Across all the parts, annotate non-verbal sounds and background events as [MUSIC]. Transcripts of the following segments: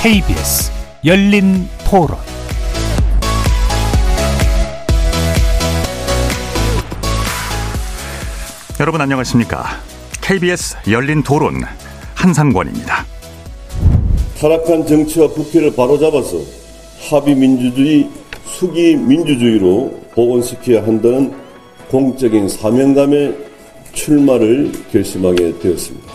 KBS 열린 토론 여러분 안녕하십니까? KBS 열린 토론 한상권입니다. 타락한 정치와 부패를 바로잡아서 합의 민주주의, 수기 민주주의로 복원시켜야 한다는 공적인 사명감에 출마를 결심하게 되었습니다.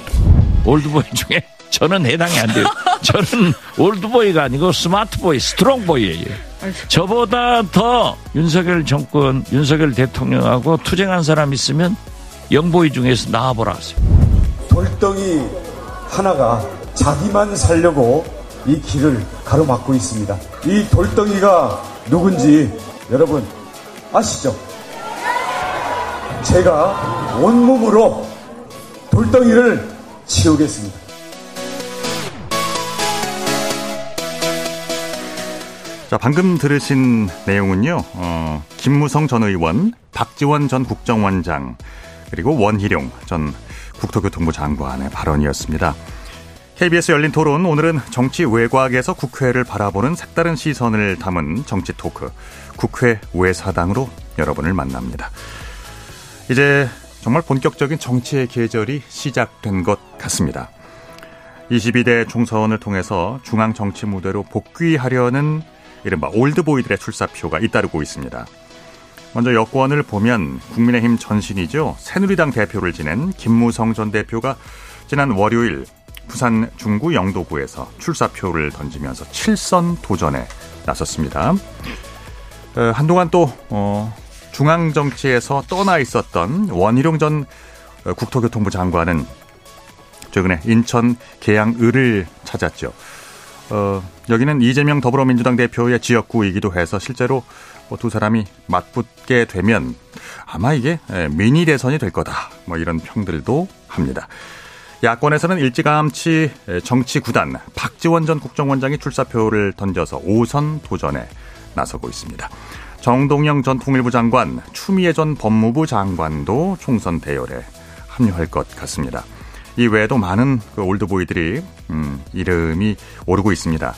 올드보이 중에 저는 해당이 안 돼요. [LAUGHS] 저는 올드보이가 아니고 smart boy, strong boy예요. 저보다 더 윤석열 정권, 윤석열 대통령하고 투쟁한 사람 있으면 young boy 중에서 나와보라 하세요. 돌덩이 하나가 자기만 살려고 이 길을 가로막고 있습니다. 이 돌덩이가 누군지 여러분 아시죠? 제가 온몸으로 돌덩이를 치우겠습니다. 자, 방금 들으신 내용은요, 어, 김무성 전 의원, 박지원 전 국정원장, 그리고 원희룡 전 국토교통부 장관의 발언이었습니다. KBS 열린 토론, 오늘은 정치 외곽에서 국회를 바라보는 색다른 시선을 담은 정치 토크, 국회 외사당으로 여러분을 만납니다. 이제 정말 본격적인 정치의 계절이 시작된 것 같습니다. 22대 총선을 통해서 중앙 정치 무대로 복귀하려는 이른바 올드보이들의 출사표가 잇따르고 있습니다. 먼저 여권을 보면 국민의힘 전신이죠. 새누리당 대표를 지낸 김무성 전 대표가 지난 월요일 부산 중구 영도구에서 출사표를 던지면서 7선 도전에 나섰습니다. 한동안 또 어, 중앙 정치에서 떠나 있었던 원희룡 전 국토교통부 장관은 최근에 인천 계양을을 찾았죠. 어, 여기는 이재명 더불어민주당 대표의 지역구이기도 해서 실제로 뭐 두 사람이 맞붙게 되면 아마 이게 미니 대선이 될 거다. 뭐 이런 평들도 합니다. 야권에서는 일찌감치 정치 구단 박지원 전 국정원장이 출사표를 던져서 5선 도전에 나서고 있습니다. 정동영 전 통일부 장관, 추미애 전 법무부 장관도 총선 대열에 합류할 것 같습니다. 이 외에도 많은 그 올드보이들이 음, 이름이 오르고 있습니다.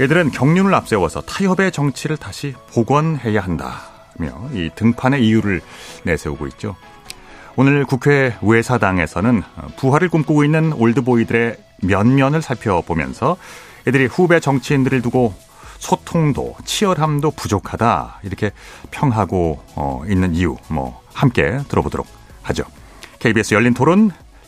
이들은 경륜을 앞세워서 타협의 정치를 다시 복원해야 한다며 이 등판의 이유를 내세우고 있죠. 오늘 국회 외사당에서는 부활을 꿈꾸고 있는 올드보이들의 면면을 살펴보면서 이들이 후배 정치인들을 두고 소통도 치열함도 부족하다 이렇게 평하고 어, 있는 이유 뭐 함께 들어보도록 하죠. KBS 열린 토론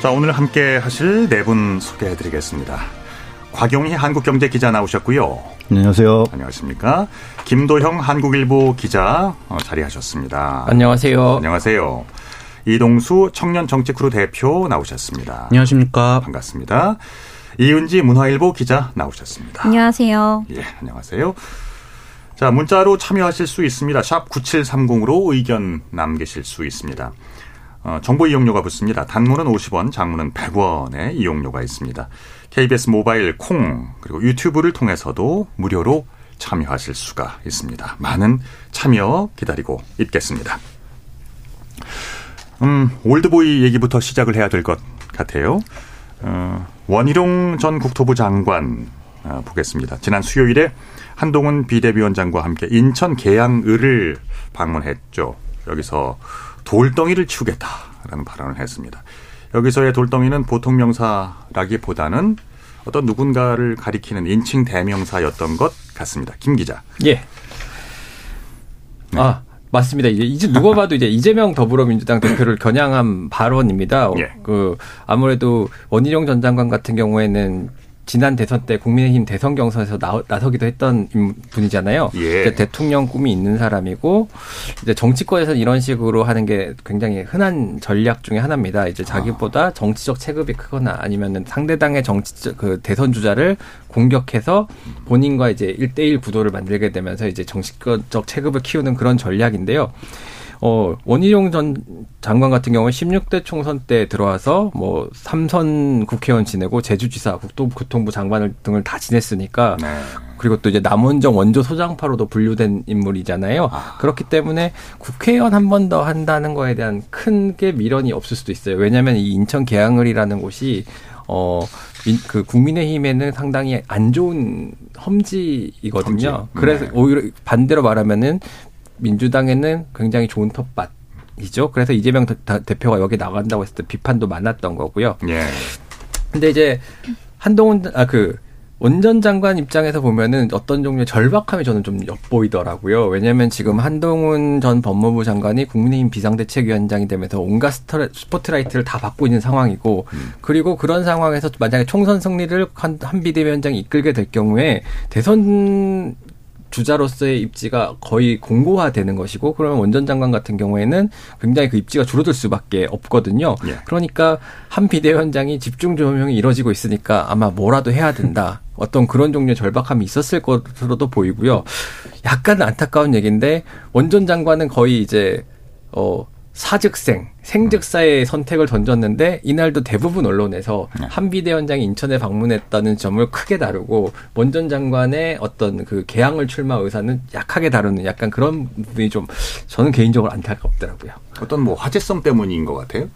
자, 오늘 함께 하실 네 분 소개해 드리겠습니다. 곽용희 한국경제 기자 나오셨고요. 안녕하세요. 안녕하십니까. 김도형 한국일보 기자 어, 자리하셨습니다. 안녕하세요. 안녕하세요. 이동수 청년정치크루 대표 나오셨습니다. 안녕하십니까. 반갑습니다. 이은지 문화일보 기자 나오셨습니다. 안녕하세요. 예, 안녕하세요. 자, 문자로 참여하실 수 있습니다. 샵 9730으로 의견 남기실 수 있습니다. 어, 정보 이용료가 붙습니다. 단문은 50원, 장문은 100원의 이용료가 있습니다. KBS 모바일 콩 그리고 유튜브를 통해서도 무료로 참여하실 수가 있습니다. 많은 참여 기다리고 있겠습니다. 음, 올드보이 얘기부터 시작을 해야 될 것 같아요. 어, 원희룡 전 국토부 장관 어, 보겠습니다. 지난 수요일에 한동훈 비대위원장과 함께 인천 계양을을 방문했죠. 여기서 돌덩이를 치우겠다라는 발언을 했습니다. 여기서의 돌덩이는 보통 명사라기보다는 어떤 누군가를 가리키는 인칭 대명사였던 것 같습니다. 김 기자. 예. 네. 아, 맞습니다. 이제 이제 누가 봐도 이제 이재명 더불어민주당 대표를 겨냥한 발언입니다. [LAUGHS] 예. 그 아무래도 원희룡 전 장관 같은 경우에는 지난 대선 때 국민의힘 대선 경선에서 나, 나서기도 했던 분이잖아요. 예. 대통령 꿈이 있는 사람이고 이제 정치권에서 이런 식으로 하는 게 굉장히 흔한 전략 중에 하나입니다. 이제 자기보다 정치적 체급이 크거나 아니면은 상대당의 정치적 그 대선 주자를 공격해서 본인과 이제 일대일 구도를 만들게 되면서 이제 정치적 체급을 키우는 그런 전략인데요. 어, 원희룡 전 장관 같은 경우는 16대 총선 때 들어와서 뭐 삼선 국회의원 지내고 제주지사, 국토교통부 장관을 등을 다 지냈으니까 네. 그리고 또 이제 남원정 원조 소장파로도 분류된 인물이잖아요. 아. 그렇기 때문에 국회의원 한 번 더 한다는 거에 대한 큰 게 미련이 없을 수도 있어요. 왜냐하면 이 인천 계양을이라는 곳이 어, 그 국민의힘에는 상당히 안 좋은 험지이거든요. 험지. 그래서 네. 오히려 반대로 말하면은 민주당에는 굉장히 좋은 텃밭이죠. 그래서 이재명 대표가 여기 나간다고 했을 때 비판도 많았던 거고요. 예. 근데 이제 한동훈 아그 원전 장관 입장에서 보면은 어떤 종류의 절박함이 저는 좀 엿보이더라고요. 왜냐하면 지금 한동훈 전 법무부 장관이 국민의힘 비상대책위원장이 되면서 온갖 스포트라이트를 다 받고 있는 상황이고, 음. 그리고 그런 상황에서 만약에 총선 승리를 한, 한 비대위원장이 이끌게 될 경우에 대선 주자로서의 입지가 거의 공고화되는 것이고 그러면 원전 장관 같은 경우에는 굉장히 그 입지가 줄어들 수밖에 없거든요. 예. 그러니까 한 비대위원장이 집중 조명이 이뤄지고 있으니까 아마 뭐라도 해야 된다. [LAUGHS] 어떤 그런 종류의 절박함이 있었을 것으로도 보이고요. 약간 안타까운 얘기인데 원전 장관은 거의 이제 어 사즉생, 생즉사의 선택을 던졌는데 이날도 대부분 언론에서 네. 한 비대위원장이 인천에 방문했다는 점을 크게 다루고 원전 장관의 어떤 그 개항을 출마 의사는 약하게 다루는 약간 그런 부분이 좀 저는 개인적으로 안타깝더라고요. 어떤 뭐 화제성 때문인 것 같아요?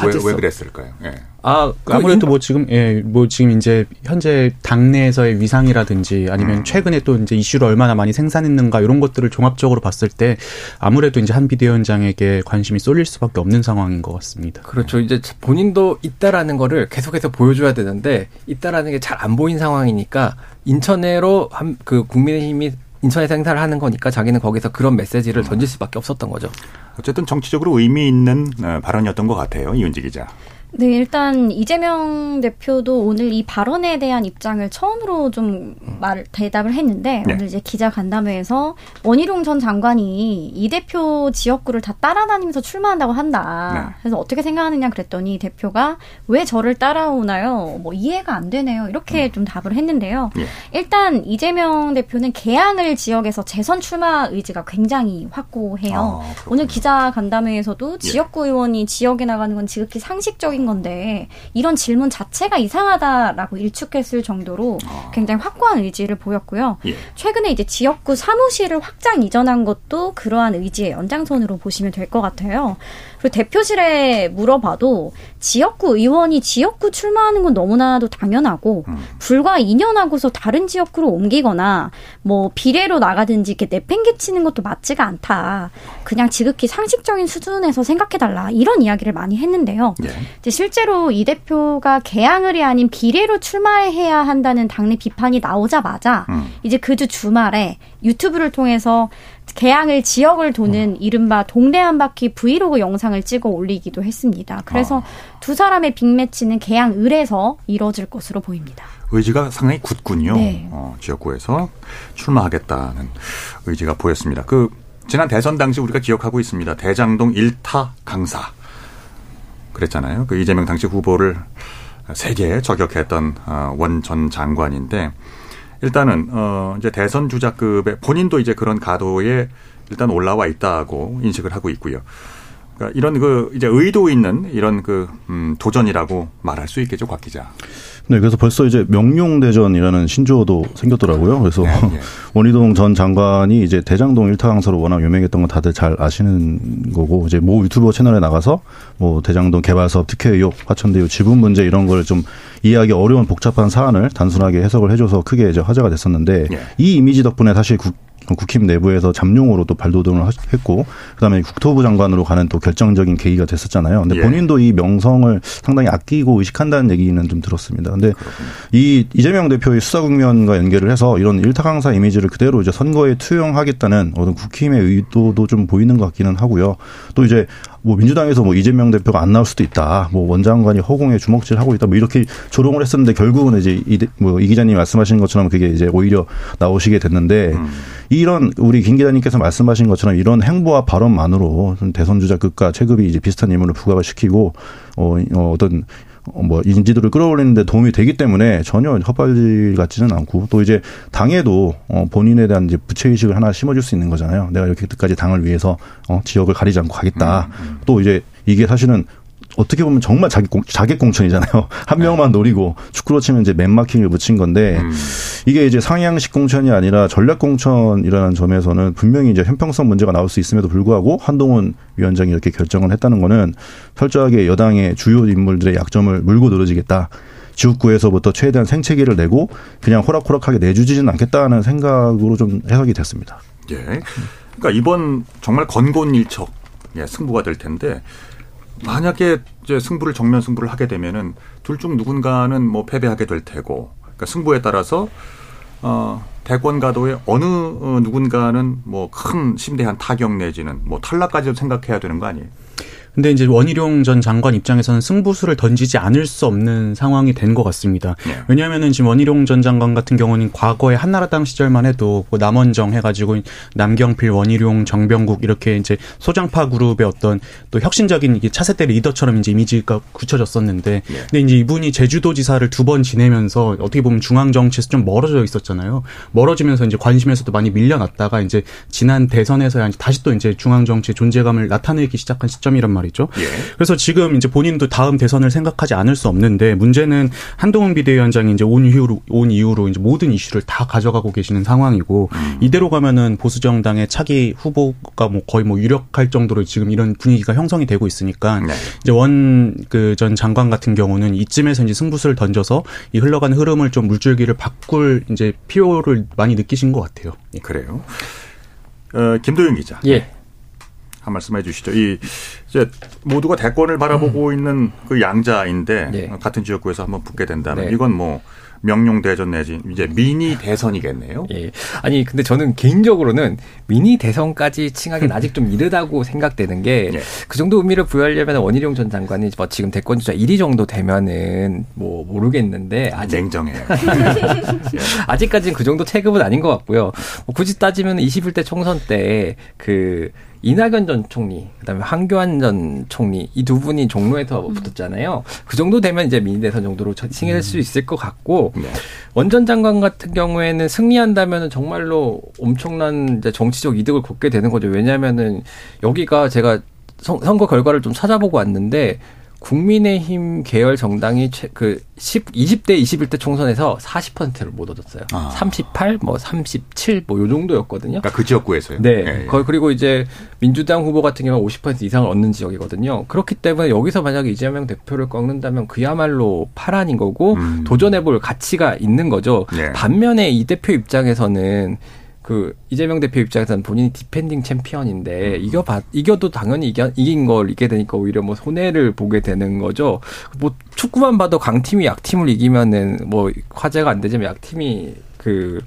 왜, 왜 그랬을까요? 예. 아, 그 아무래도 뭐 지금 예, 뭐 지금 이제 현재 당내에서의 위상이라든지 아니면 음. 최근에 또 이제 이슈를 얼마나 많이 생산했는가 이런 것들을 종합적으로 봤을 때 아무래도 이제 한 비대위원장에게 관심이 쏠릴 수밖에 없는 상황인 것 같습니다. 그렇죠. 이제 본인도 있다라는 거를 계속해서 보여줘야 되는데 있다라는 게 잘 안 보인 상황이니까 인천으로 한 그 국민의힘이 인천에서 행사를 하는 거니까 자기는 거기서 그런 메시지를 던질 수밖에 없었던 거죠. 어쨌든 정치적으로 의미 있는 어, 발언이었던 것 같아요. 이은지 기자. 네, 일단 이재명 대표도 오늘 이 발언에 대한 입장을 처음으로 좀 말, 대답을 했는데 네. 오늘 이제 기자 간담회에서 원희룡 전 장관이 이 대표 지역구를 다 따라다니면서 출마한다고 한다. 네. 그래서 어떻게 생각하느냐 그랬더니 대표가 왜 저를 따라오나요? 뭐 이해가 안 되네요. 이렇게 음. 좀 답을 했는데요. 네. 일단 이재명 대표는 개항을 지역에서 재선 출마 의지가 굉장히 확고해요. 아, 오늘 기자 간담회에서도 예. 지역구 의원이 지역에 나가는 건 지극히 상식적인 생긴 건데 이런 질문 자체가 이상하다라고 일축했을 정도로 아. 굉장히 확고한 의지를 보였고요. 예. 최근에 이제 지역구 사무실을 확장 이전한 것도 그러한 의지의 연장선으로 보시면 될 것 같아요. 그리고 대표실에 물어봐도 지역구 의원이 지역구 출마하는 건 너무나도 당연하고 음. 불과 2년 하고서 다른 지역구로 옮기거나 뭐 비례로 나가든지 이렇게 내팽개치는 것도 맞지가 않다. 그냥 지극히 상식적인 수준에서 생각해달라 이런 이야기를 많이 했는데요. 예. 이제 실제로 이 대표가 개항을이 아닌 비례로 출마해야 한다는 당내 비판이 나오자마자 음. 이제 그 주 주말에 유튜브를 통해서 개항을 지역을 도는 어. 이른바 동네 한 바퀴 브이로그 영상을 찍어 올리기도 했습니다. 그래서 어. 두 사람의 빅매치는 개항 을에서 이뤄질 것으로 보입니다. 의지가 상당히 굳군요. 네. 어, 지역구에서 출마하겠다는 의지가 보였습니다. 그 지난 대선 당시 우리가 기억하고 있습니다. 대장동 일타 강사 그랬잖아요. 그 이재명 당시 후보를 세계에 저격했던 어, 원전 장관인데 일단은 어 이제 대선 주자급의 본인도 이제 그런 가도에 일단 올라와 있다고 인식을 하고 있고요. 그러니까 이런 그 이제 의도 있는 이런 그 음, 도전이라고 말할 수 있겠죠, 곽 기자. 네, 그래서 벌써 이제 명룡대전이라는 신조어도 생겼더라고요. 그래서 네, 네. [LAUGHS] 원희동 전 장관이 이제 대장동 일타 강사로 워낙 유명했던 건 다들 잘 아시는 거고 이제 모 유튜버 채널에 나가서 뭐 대장동 개발 사업 특혜 의혹, 화천대유 지분 문제 이런 걸 좀 이해하기 어려운 복잡한 사안을 단순하게 해석을 해줘서 크게 이제 화제가 됐었는데 네. 이 이미지 덕분에 사실 국 국힘 내부에서 잠룡으로 또 발돋움을 했고 그다음에 국토부 장관으로 가는 또 결정적인 계기가 됐었잖아요. 근데 예. 본인도 이 명성을 상당히 아끼고 의식한다는 얘기는 좀 들었습니다. 근데 그렇군요. 이 이재명 대표의 수사 국면과 연결을 해서 이런 일타 강사 이미지를 그대로 이제 선거에 투영하겠다는 어떤 국힘의 의도도 좀 보이는 것 같기는 하고요. 또 이제 뭐 민주당에서 뭐 이재명 대표가 안 나올 수도 있다. 뭐 원장관이 허공에 주먹질 하고 있다. 뭐 이렇게 조롱을 했었는데 결국은 이제 이, 뭐 이 기자님 말씀하신 것처럼 그게 이제 오히려 나오시게 됐는데 음. 이런 우리 김 기자님께서 말씀하신 것처럼 이런 행보와 발언만으로 대선 주자 극과 체급이 이제 비슷한 인물을 부각을 시키고 어, 어 어떤 어, 뭐 인지도를 끌어올리는데 도움이 되기 때문에 전혀 헛발질 같지는 않고 또 이제 당에도 어 본인에 대한 이제 부채 의식을 하나 심어줄 수 있는 거잖아요. 내가 이렇게 끝까지 당을 위해서 어 지역을 가리지 않고 가겠다. 음, 음. 또 이제 이게 사실은 어떻게 보면 정말 자기 공, 자객 공천이잖아요. [LAUGHS] 한 네. 명만 노리고 축구로 치면 이제 맨마킹을 붙인 건데 음. 이게 이제 상향식 공천이 아니라 전략 공천이라는 점에서는 분명히 이제 형평성 문제가 나올 수 있음에도 불구하고 한동훈 위원장이 이렇게 결정을 했다는 거는 철저하게 여당의 주요 인물들의 약점을 물고 늘어지겠다. 지역구에서부터 최대한 생채기를 내고 그냥 호락호락하게 내주지는 않겠다는 생각으로 좀 해석이 됐습니다. 예. 그러니까 이번 정말 건곤일척 예, 승부가 될 텐데 만약에 이제 승부를 정면 승부를 하게 되면은 둘 중 누군가는 뭐 패배하게 될 테고 그러니까 승부에 따라서 어 대권 가도에 어느 어, 누군가는 뭐 큰 심대한 타격 내지는 뭐 탈락까지도 생각해야 되는 거 아니에요? 근데 이제 원희룡 전 장관 입장에서는 승부수를 던지지 않을 수 없는 상황이 된 것 같습니다. 네. 왜냐하면은 지금 원희룡 전 장관 같은 경우는 과거에 한나라당 시절만 해도 뭐 남원정 해가지고 남경필, 원희룡, 정병국 이렇게 이제 소장파 그룹의 어떤 또 혁신적인 이게 차세대 리더처럼 이제 이미지가 굳혀졌었는데, 네. 근데 이제 이분이 제주도지사를 두 번 지내면서 어떻게 보면 중앙 정치에서 좀 멀어져 있었잖아요. 멀어지면서 이제 관심에서도 많이 밀려났다가 이제 지난 대선에서야 다시 또 이제 중앙 정치의 존재감을 나타내기 시작한 시점이란 말이죠. 말이죠. 예. 그래서 지금 이제 본인도 다음 대선을 생각하지 않을 수 없는데 문제는 한동훈 비대위원장이 이제 온 이후로 온 이후로 이제 모든 이슈를 다 가져가고 계시는 상황이고 음. 이대로 가면은 보수 정당의 차기 후보가 뭐 거의 뭐 유력할 정도로 지금 이런 분위기가 형성이 되고 있으니까 네. 이제 원 그 전 장관 같은 경우는 이쯤에서 이제 승부수를 던져서 이 흘러가는 흐름을 좀 물줄기를 바꿀 이제 필요를 많이 느끼신 것 같아요. 예. 그래요. 어, 김도윤 기자. 예. 한 말씀 해 주시죠. 이 이제 모두가 대권을 바라보고 음. 있는 그 양자인데 네. 같은 지역구에서 한번 붙게 된다면 네. 이건 뭐 명령 대전 내지 이제 미니 대선이겠네요. 예. 아니 근데 저는 개인적으로는 미니 대선까지 칭하기는 아직 좀 이르다고 생각되는 게그 예. 그 정도 의미를 부여하려면 원희룡 전 장관이 뭐 지금 대권 주자 1위 정도 되면은 뭐 모르겠는데 아직 냉정해요. 예. [LAUGHS] 아직까지는 그 정도 체급은 아닌 것 같고요. 뭐 굳이 따지면 21대 총선 때그 이낙연 전 총리, 그다음에 황교안 전 총리 이 두 분이 종로에서 음. 붙었잖아요. 그 정도 되면 이제 미니 대선 정도로 칭해낼 음. 수 있을 것 같고 네. 원전 장관 같은 경우에는 승리한다면은 정말로 엄청난 이제 정치적 이득을 걷게 되는 거죠. 왜냐하면은 여기가 제가 선거 결과를 좀 찾아보고 왔는데 국민의힘 계열 정당이 그 10, 20대, 21대 총선에서 40%를 못 얻었어요. 아. 38, 뭐 37, 뭐 요 정도였거든요. 그러니까 그 지역구에서요. 네. 예, 예. 그리고 이제 민주당 후보 같은 경우 는50% 이상을 얻는 지역이거든요. 그렇기 때문에 여기서 만약에 이재명 대표를 꺾는다면 그야말로 파란인 거고 음. 도전해볼 가치가 있는 거죠. 네. 반면에 이 대표 입장에서는 그 이재명 대표 입장에서는 본인이 디펜딩 챔피언인데 음. 이겨 봐 이겨도 당연히 이겨, 이긴 걸 이게 되니까 오히려 뭐 손해를 보게 되는 거죠. 뭐 축구만 봐도 강팀이 약팀을 이기면은 뭐 화제가 안 되지만 약팀이 그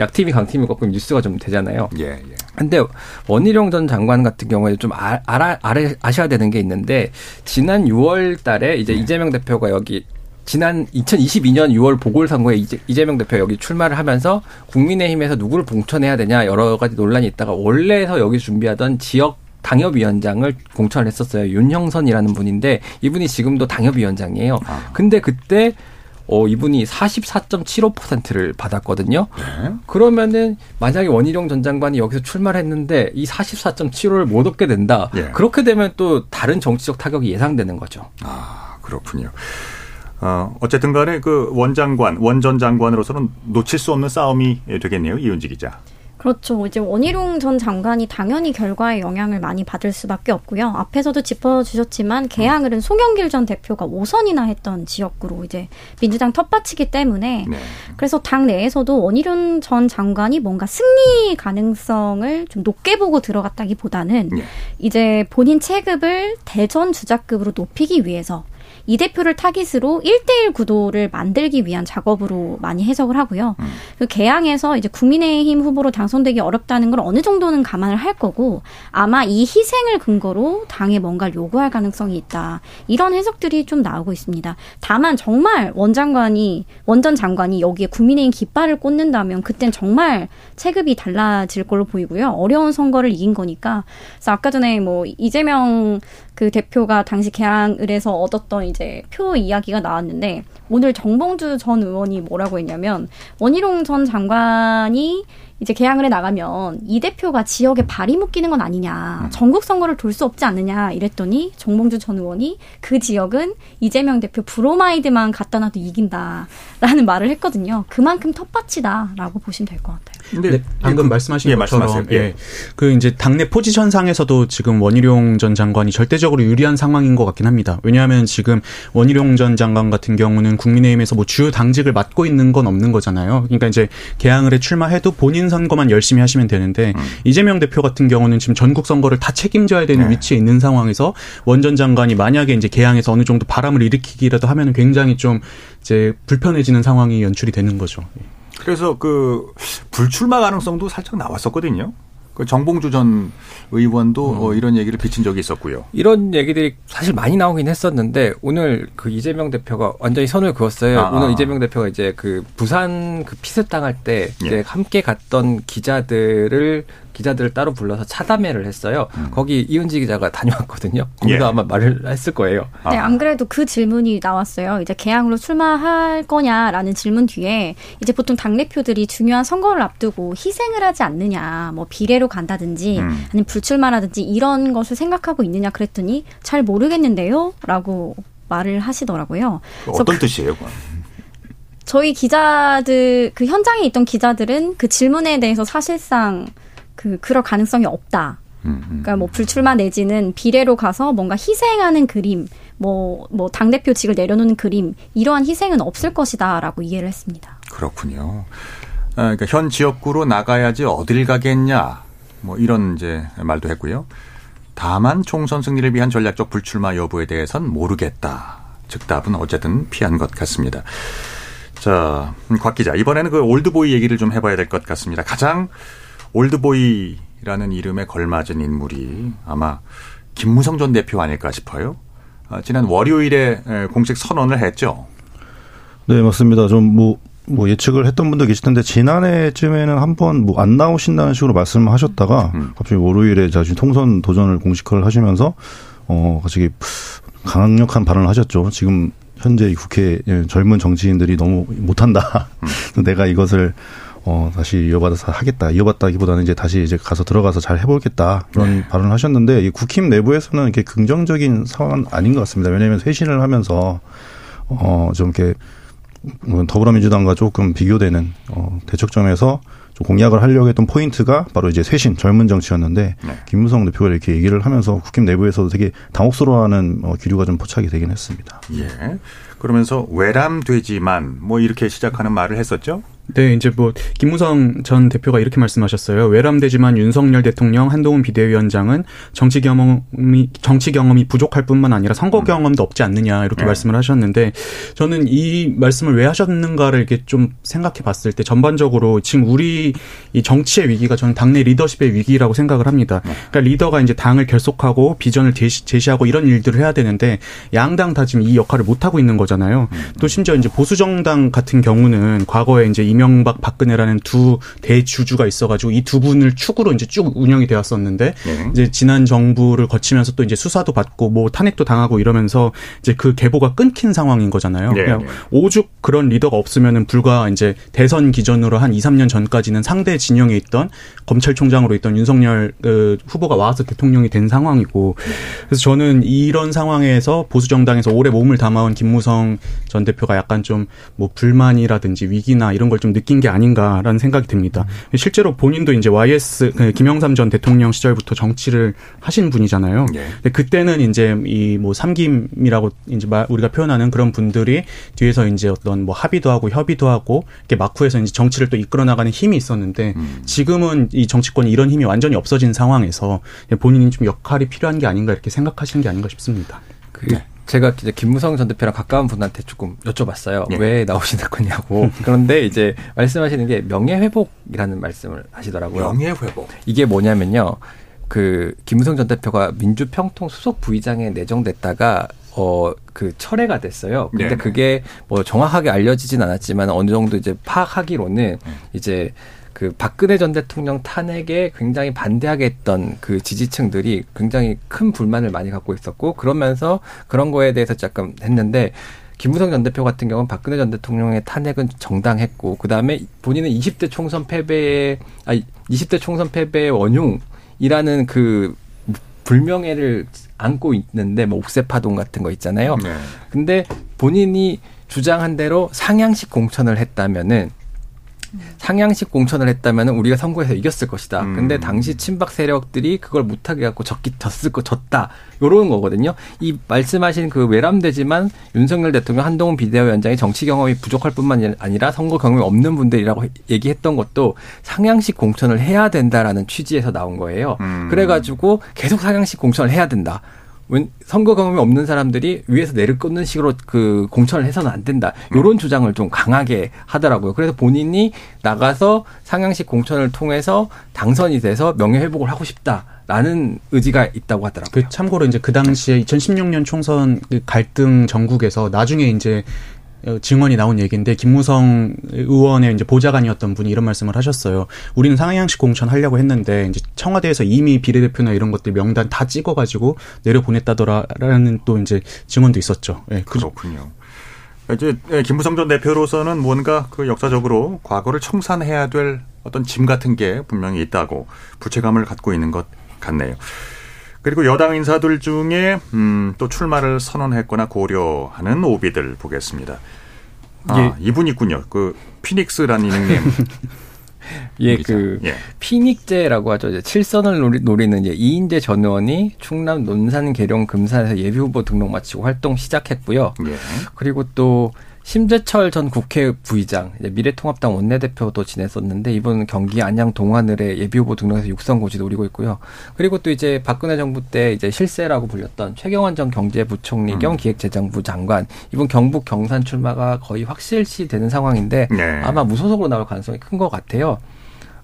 약팀이 강팀을 꺾으면 뉴스가 좀 되잖아요. 예, 예. 근데 원희룡 전 장관 같은 경우에 좀 아, 알아, 알아 아셔야 되는 게 있는데 지난 6월 달에 이제 네. 이재명 대표가 여기 지난 2022년 6월 보궐선거에 이재명 대표 여기 출마를 하면서 국민의힘에서 누구를 공천해야 되냐 여러 가지 논란이 있다가 원래서 여기 준비하던 지역 당협위원장을 공천을 했었어요. 윤형선이라는 분인데 이분이 지금도 당협위원장이에요. 아. 근데 그때 어, 이분이 44.75%를 받았거든요. 네. 그러면은 만약에 원희룡 전 장관이 여기서 출마를 했는데 이 44.75를 못 얻게 된다. 네. 그렇게 되면 또 다른 정치적 타격이 예상되는 거죠. 아, 그렇군요. 어, 어쨌든 간에 그 원장관, 원전 장관으로서는 놓칠 수 없는 싸움이 되겠네요. 이윤지 기자. 그렇죠. 이제 원희룡 전 장관이 당연히 결과에 영향을 많이 받을 수밖에 없고요. 앞에서도 짚어주셨지만 개항을 은 송영길 전 대표가 5선이나 했던 지역구로 이제 민주당 텃밭이기 때문에 네. 그래서 당 내에서도 원희룡 전 장관이 뭔가 승리 가능성을 좀 높게 보고 들어갔다기보다는 네. 이제 본인 체급을 대전 주자급으로 높이기 위해서 이 대표를 타깃으로 1대1 구도를 만들기 위한 작업으로 많이 해석을 하고요. 음. 그 개항에서 이제 국민의힘 후보로 당선되기 어렵다는 걸 어느 정도는 감안을 할 거고 아마 이 희생을 근거로 당에 뭔가를 요구할 가능성이 있다. 이런 해석들이 좀 나오고 있습니다. 다만 정말 원 장관이 원전 장관이 여기에 국민의힘 깃발을 꽂는다면 그땐 정말 체급이 달라질 걸로 보이고요. 어려운 선거를 이긴 거니까. 그래서 아까 전에 뭐 이재명 그 대표가 당시 개항을 해서 얻었던 이제 표 이야기가 나왔는데 오늘 정봉주 전 의원이 뭐라고 했냐면 원희룡 전 장관이 이제 개항을 해 나가면 이 대표가 지역에 발이 묶이는 건 아니냐. 음. 전국 선거를 돌 수 없지 않느냐 이랬더니 정봉주 전 의원이 그 지역은 이재명 대표 브로마이드만 갖다 놔도 이긴다라는 말을 했거든요. 그만큼 텃밭이다라고 보시면 될 것 같아요. 근데 네, 방금 그, 말씀하신 예, 것처럼 예. 그 이제 당내 포지션상에서도 지금 원희룡 전 장관이 절대적으로 유리한 상황인 것 같긴 합니다. 왜냐하면 지금 원희룡 전 장관 같은 경우는 국민의힘에서 뭐 주요 당직을 맡고 있는 건 없는 거잖아요. 그러니까 이제 개항을 해 출마해도 본인 본인 선거만 열심히 하시면 되는데 음. 이재명 대표 같은 경우는 지금 전국 선거를 다 책임져야 되는 네. 위치에 있는 상황에서 원 전 장관이 만약에 이제 개항에서 어느 정도 바람을 일으키기라도 하면 굉장히 좀 이제 불편해지는 상황이 연출이 되는 거죠. 그래서 그 불출마 가능성도 살짝 나왔었거든요. 그 정봉주 전 의원도 음. 어, 이런 얘기를 비친 적이 있었고요. 이런 얘기들이 사실 많이 나오긴 했었는데 오늘 그 이재명 대표가 완전히 선을 그었어요. 아, 오늘 아. 이재명 대표가 이제 그 부산 그 피습 당할 때 이제 예. 함께 갔던 기자들을 기자들을 따로 불러서 차담회를 했어요. 음. 거기 이은지 기자가 다녀왔거든요. 거기서 예. 아마 말을 했을 거예요. 네, 안 그래도 그 질문이 나왔어요. 이제 개항으로 출마할 거냐라는 질문 뒤에 이제 보통 당 대표들이 중요한 선거를 앞두고 희생을 하지 않느냐, 뭐 비례로 간다든지 음. 아니면 불출마라든지 이런 것을 생각하고 있느냐 그랬더니 잘 모르겠는데요라고 말을 하시더라고요. 어떤 그, 뜻이에요? 그건? 저희 기자들 그 현장에 있던 기자들은 그 질문에 대해서 사실상 그 그럴 가능성이 없다. 음, 음. 그러니까 뭐 불출마 내지는 비례로 가서 뭔가 희생하는 그림, 뭐 뭐 당 대표직을 내려놓는 그림 이러한 희생은 없을 것이다라고 이해를 했습니다. 그렇군요. 아, 그러니까 현 지역구로 나가야지 어딜 가겠냐, 뭐 이런 이제 말도 했고요. 다만 총선 승리를 위한 전략적 불출마 여부에 대해선 모르겠다. 즉 답은 어쨌든 피한 것 같습니다. 자, 곽 기자 이번에는 그 올드보이 얘기를 좀 해봐야 될 것 같습니다. 가장 올드보이라는 이름에 걸맞은 인물이 아마 김무성 전 대표 아닐까 싶어요. 아, 지난 월요일에 공식 선언을 했죠. 네, 맞습니다. 좀 뭐, 뭐 예측을 했던 분도 계실 텐데 지난해쯤에는 한 번 뭐 안 나오신다는 식으로 말씀을 하셨다가 음. 갑자기 월요일에 자신 총선 도전을 공식화를 하시면서 어 갑자기 강력한 발언을 하셨죠. 지금 현재 국회 젊은 정치인들이 너무 못한다. 음. [LAUGHS] 내가 이것을 어, 다시 이어받아서 하겠다. 이어받다기보다는 이제 다시 이제 가서 들어가서 잘 해보겠다. 그런 네. 발언을 하셨는데, 이 국힘 내부에서는 이렇게 긍정적인 상황은 아닌 것 같습니다. 왜냐하면 쇄신을 하면서, 어, 좀 이렇게 뭐 더불어민주당과 조금 비교되는, 어, 대척점에서 좀 공약을 하려고 했던 포인트가 바로 이제 쇄신, 젊은 정치였는데, 네. 김무성 대표가 이렇게 얘기를 하면서 국힘 내부에서도 되게 당혹스러워하는 어, 기류가 좀 포착이 되긴 했습니다. 예. 그러면서 외람되지만 뭐 이렇게 시작하는 말을 했었죠? 네, 이제 뭐 김무성 전 대표가 이렇게 말씀하셨어요. 외람되지만 윤석열 대통령, 한동훈 비대위원장은 정치 경험이 정치 경험이 부족할 뿐만 아니라 선거 음. 경험도 없지 않느냐 이렇게 네. 말씀을 하셨는데 저는 이 말씀을 왜 하셨는가를 이렇게 좀 생각해 봤을 때 전반적으로 지금 우리 이 정치의 위기가 저는 당내 리더십의 위기라고 생각을 합니다. 네. 그러니까 리더가 이제 당을 결속하고 비전을 제시하고 이런 일들을 해야 되는데 양당 다 지금 이 역할을 못 하고 있는 거잖아요. 음. 또 심지어 이제 보수 정당 같은 경우는 과거에 이제 이명박 박근혜라는 두 대주주가 있어가지고 이 두 분을 축으로 이제 쭉 운영이 되었었는데 네. 이제 지난 정부를 거치면서 또 이제 수사도 받고 뭐 탄핵도 당하고 이러면서 이제 그 계보가 끊긴 상황인 거잖아요. 네. 그냥 오죽 그런 리더가 없으면은 불과 이제 대선 기준으로 한 2, 3년 전까지는 상대 진영에 있던 검찰총장으로 있던 윤석열 그 후보가 와서 대통령이 된 상황이고 그래서 저는 이런 상황에서 보수 정당에서 오래 몸을 담아온 김무성 전 대표가 약간 좀 뭐 불만이라든지 위기나 이런 걸좀 좀 느낀 게 아닌가라는 생각이 듭니다. 음. 실제로 본인도 이제 YS 그 김영삼 전 대통령 시절부터 정치를 하신 분이잖아요. 예. 근데 그때는 이제 이 뭐 삼김이라고 이제 우리가 표현하는 그런 분들이 뒤에서 이제 어떤 뭐 합의도 하고 협의도 하고 이렇게 마쿠에서 이제 정치를 또 이끌어 나가는 힘이 있었는데 음. 지금은 이 정치권이 이런 힘이 완전히 없어진 상황에서 본인이 좀 역할이 필요한 게 아닌가 이렇게 생각하시는 게 아닌가 싶습니다. 그 네. 제가 이제 김무성 전 대표랑 가까운 분한테 조금 여쭤봤어요. 예. 왜 나오시는 거냐고. [LAUGHS] 그런데 이제 말씀하시는 게 명예회복이라는 말씀을 하시더라고요. 명예회복. 이게 뭐냐면요. 그 김무성 전 대표가 민주평통 수석 부의장에 내정됐다가 어 그 철회가 됐어요. 근데 네 그게 뭐 정확하게 알려지진 않았지만 어느 정도 이제 파악하기로는 음. 이제 그 박근혜 전 대통령 탄핵에 굉장히 반대하게 했던 그 지지층들이 굉장히 큰 불만을 많이 갖고 있었고 그러면서 그런 거에 대해서 약간 했는데 김무성 전 대표 같은 경우는 박근혜 전 대통령의 탄핵은 정당했고 그다음에 본인은 20대 총선 패배의 아 20대 총선 패배의 원흉이라는 그 불명예를 안고 있는데 뭐 옥새파동 같은 거 있잖아요. 네. 근데 본인이 주장한 대로 상향식 공천을 했다면은 상향식 공천을 했다면 우리가 선거에서 이겼을 것이다. 음. 근데 당시 친박 세력들이 그걸 못하게 갖고 졌기 졌을 거 졌다. 요런 거거든요. 이 말씀하신 그 외람되지만 윤석열 대통령 한동훈 비대위원장이 정치 경험이 부족할 뿐만 아니라 선거 경험이 없는 분들이라고 얘기했던 것도 상향식 공천을 해야 된다라는 취지에서 나온 거예요. 음. 그래가지고 계속 상향식 공천을 해야 된다. 선거 경험이 없는 사람들이 위에서 내를 꽂는 식으로 그 공천을 해서는 안 된다. 요런 주장을 좀 강하게 하더라고요. 그래서 본인이 나가서 상향식 공천을 통해서 당선이 돼서 명예 회복을 하고 싶다 라는 의지가 있다고 하더라고요. 그 참고로 이제 그 당시에 2016년 총선 그 갈등 전국에서 나중에 이제 어, 증언이 나온 얘기인데 김무성 의원의 이제 보좌관이었던 분이 이런 말씀을 하셨어요. 우리는 상향식 공천 하려고 했는데 이제 청와대에서 이미 비례대표나 이런 것들 명단 다 찍어가지고 내려 보냈다더라라는 또 이제 증언도 있었죠. 네, 그렇군요. 이제 예, 김무성 전 대표로서는 뭔가 그 역사적으로 과거를 청산해야 될 어떤 짐 같은 게 분명히 있다고 부채감을 갖고 있는 것 같네요. 그리고 여당 인사들 중에 음, 또 출마를 선언했거나 고려하는 오비들 보겠습니다. 아, 예. 이분 있군요. 그 피닉스라는 닉네임. [LAUGHS] 예, 그 예. 피닉제라고 하죠. 이제 칠선을 노리, 노리는 이제 이인재 전 의원이 충남 논산 계룡 금산에서 예비 후보 등록 마치고 활동 시작했고요. 예. 그리고 또 심재철 전 국회 부의장, 미래통합당 원내대표도 지냈었는데 이번 경기 안양 동안을의 예비후보 등록해서 육선 고지 노리고 있고요. 그리고 또 이제 박근혜 정부 때 이제 실세라고 불렸던 최경환 전 경제부총리 겸 음. 기획재정부 장관 이번 경북 경산 출마가 거의 확실시 되는 상황인데 네. 아마 무소속으로 나올 가능성이 큰 것 같아요.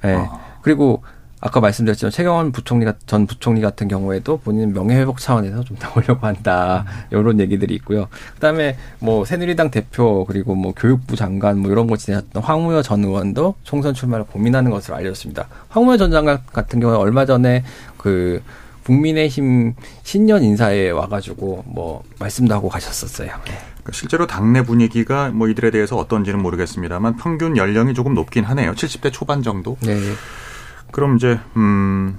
네. 어. 그리고 아까 말씀드렸지만 최경환 부총리 전 부총리 같은 경우에도 본인 명예회복 차원에서 좀 나오려고 한다 이런 얘기들이 있고요. 그다음에 뭐 새누리당 대표 그리고 뭐 교육부 장관 뭐 이런 거 지냈던 황무여 전 의원도 총선 출마를 고민하는 것으로 알려졌습니다. 황무여 전 장관 같은 경우에 얼마 전에 그 국민의힘 신년 인사에 와가지고 뭐 말씀도 하고 가셨었어요. 네. 실제로 당내 분위기가 뭐 이들에 대해서 어떤지는 모르겠습니다만 평균 연령이 조금 높긴 하네요. 70대 초반 정도. 네. 그럼 이제 음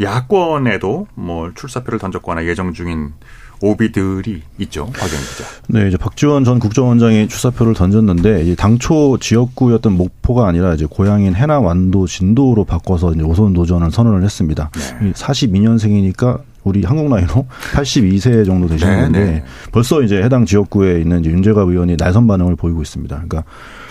야권에도 뭐 출사표를 던졌거나 예정 중인 오비들이 있죠. 박영 기자. 네, 이제 박지원 전 국정원장이 출사표를 던졌는데 이제 당초 지역구였던 목포가 아니라 이제 고향인 해남 완도 진도로 바꿔서 이제 오선 도전을 선언을 했습니다. 네. 42년생이니까 우리 한국 나이로 [LAUGHS] 82세 정도 되시는데 네, 네. 벌써 이제 해당 지역구에 있는 이제 윤재갑 의원이 날선 반응을 보이고 있습니다. 그러니까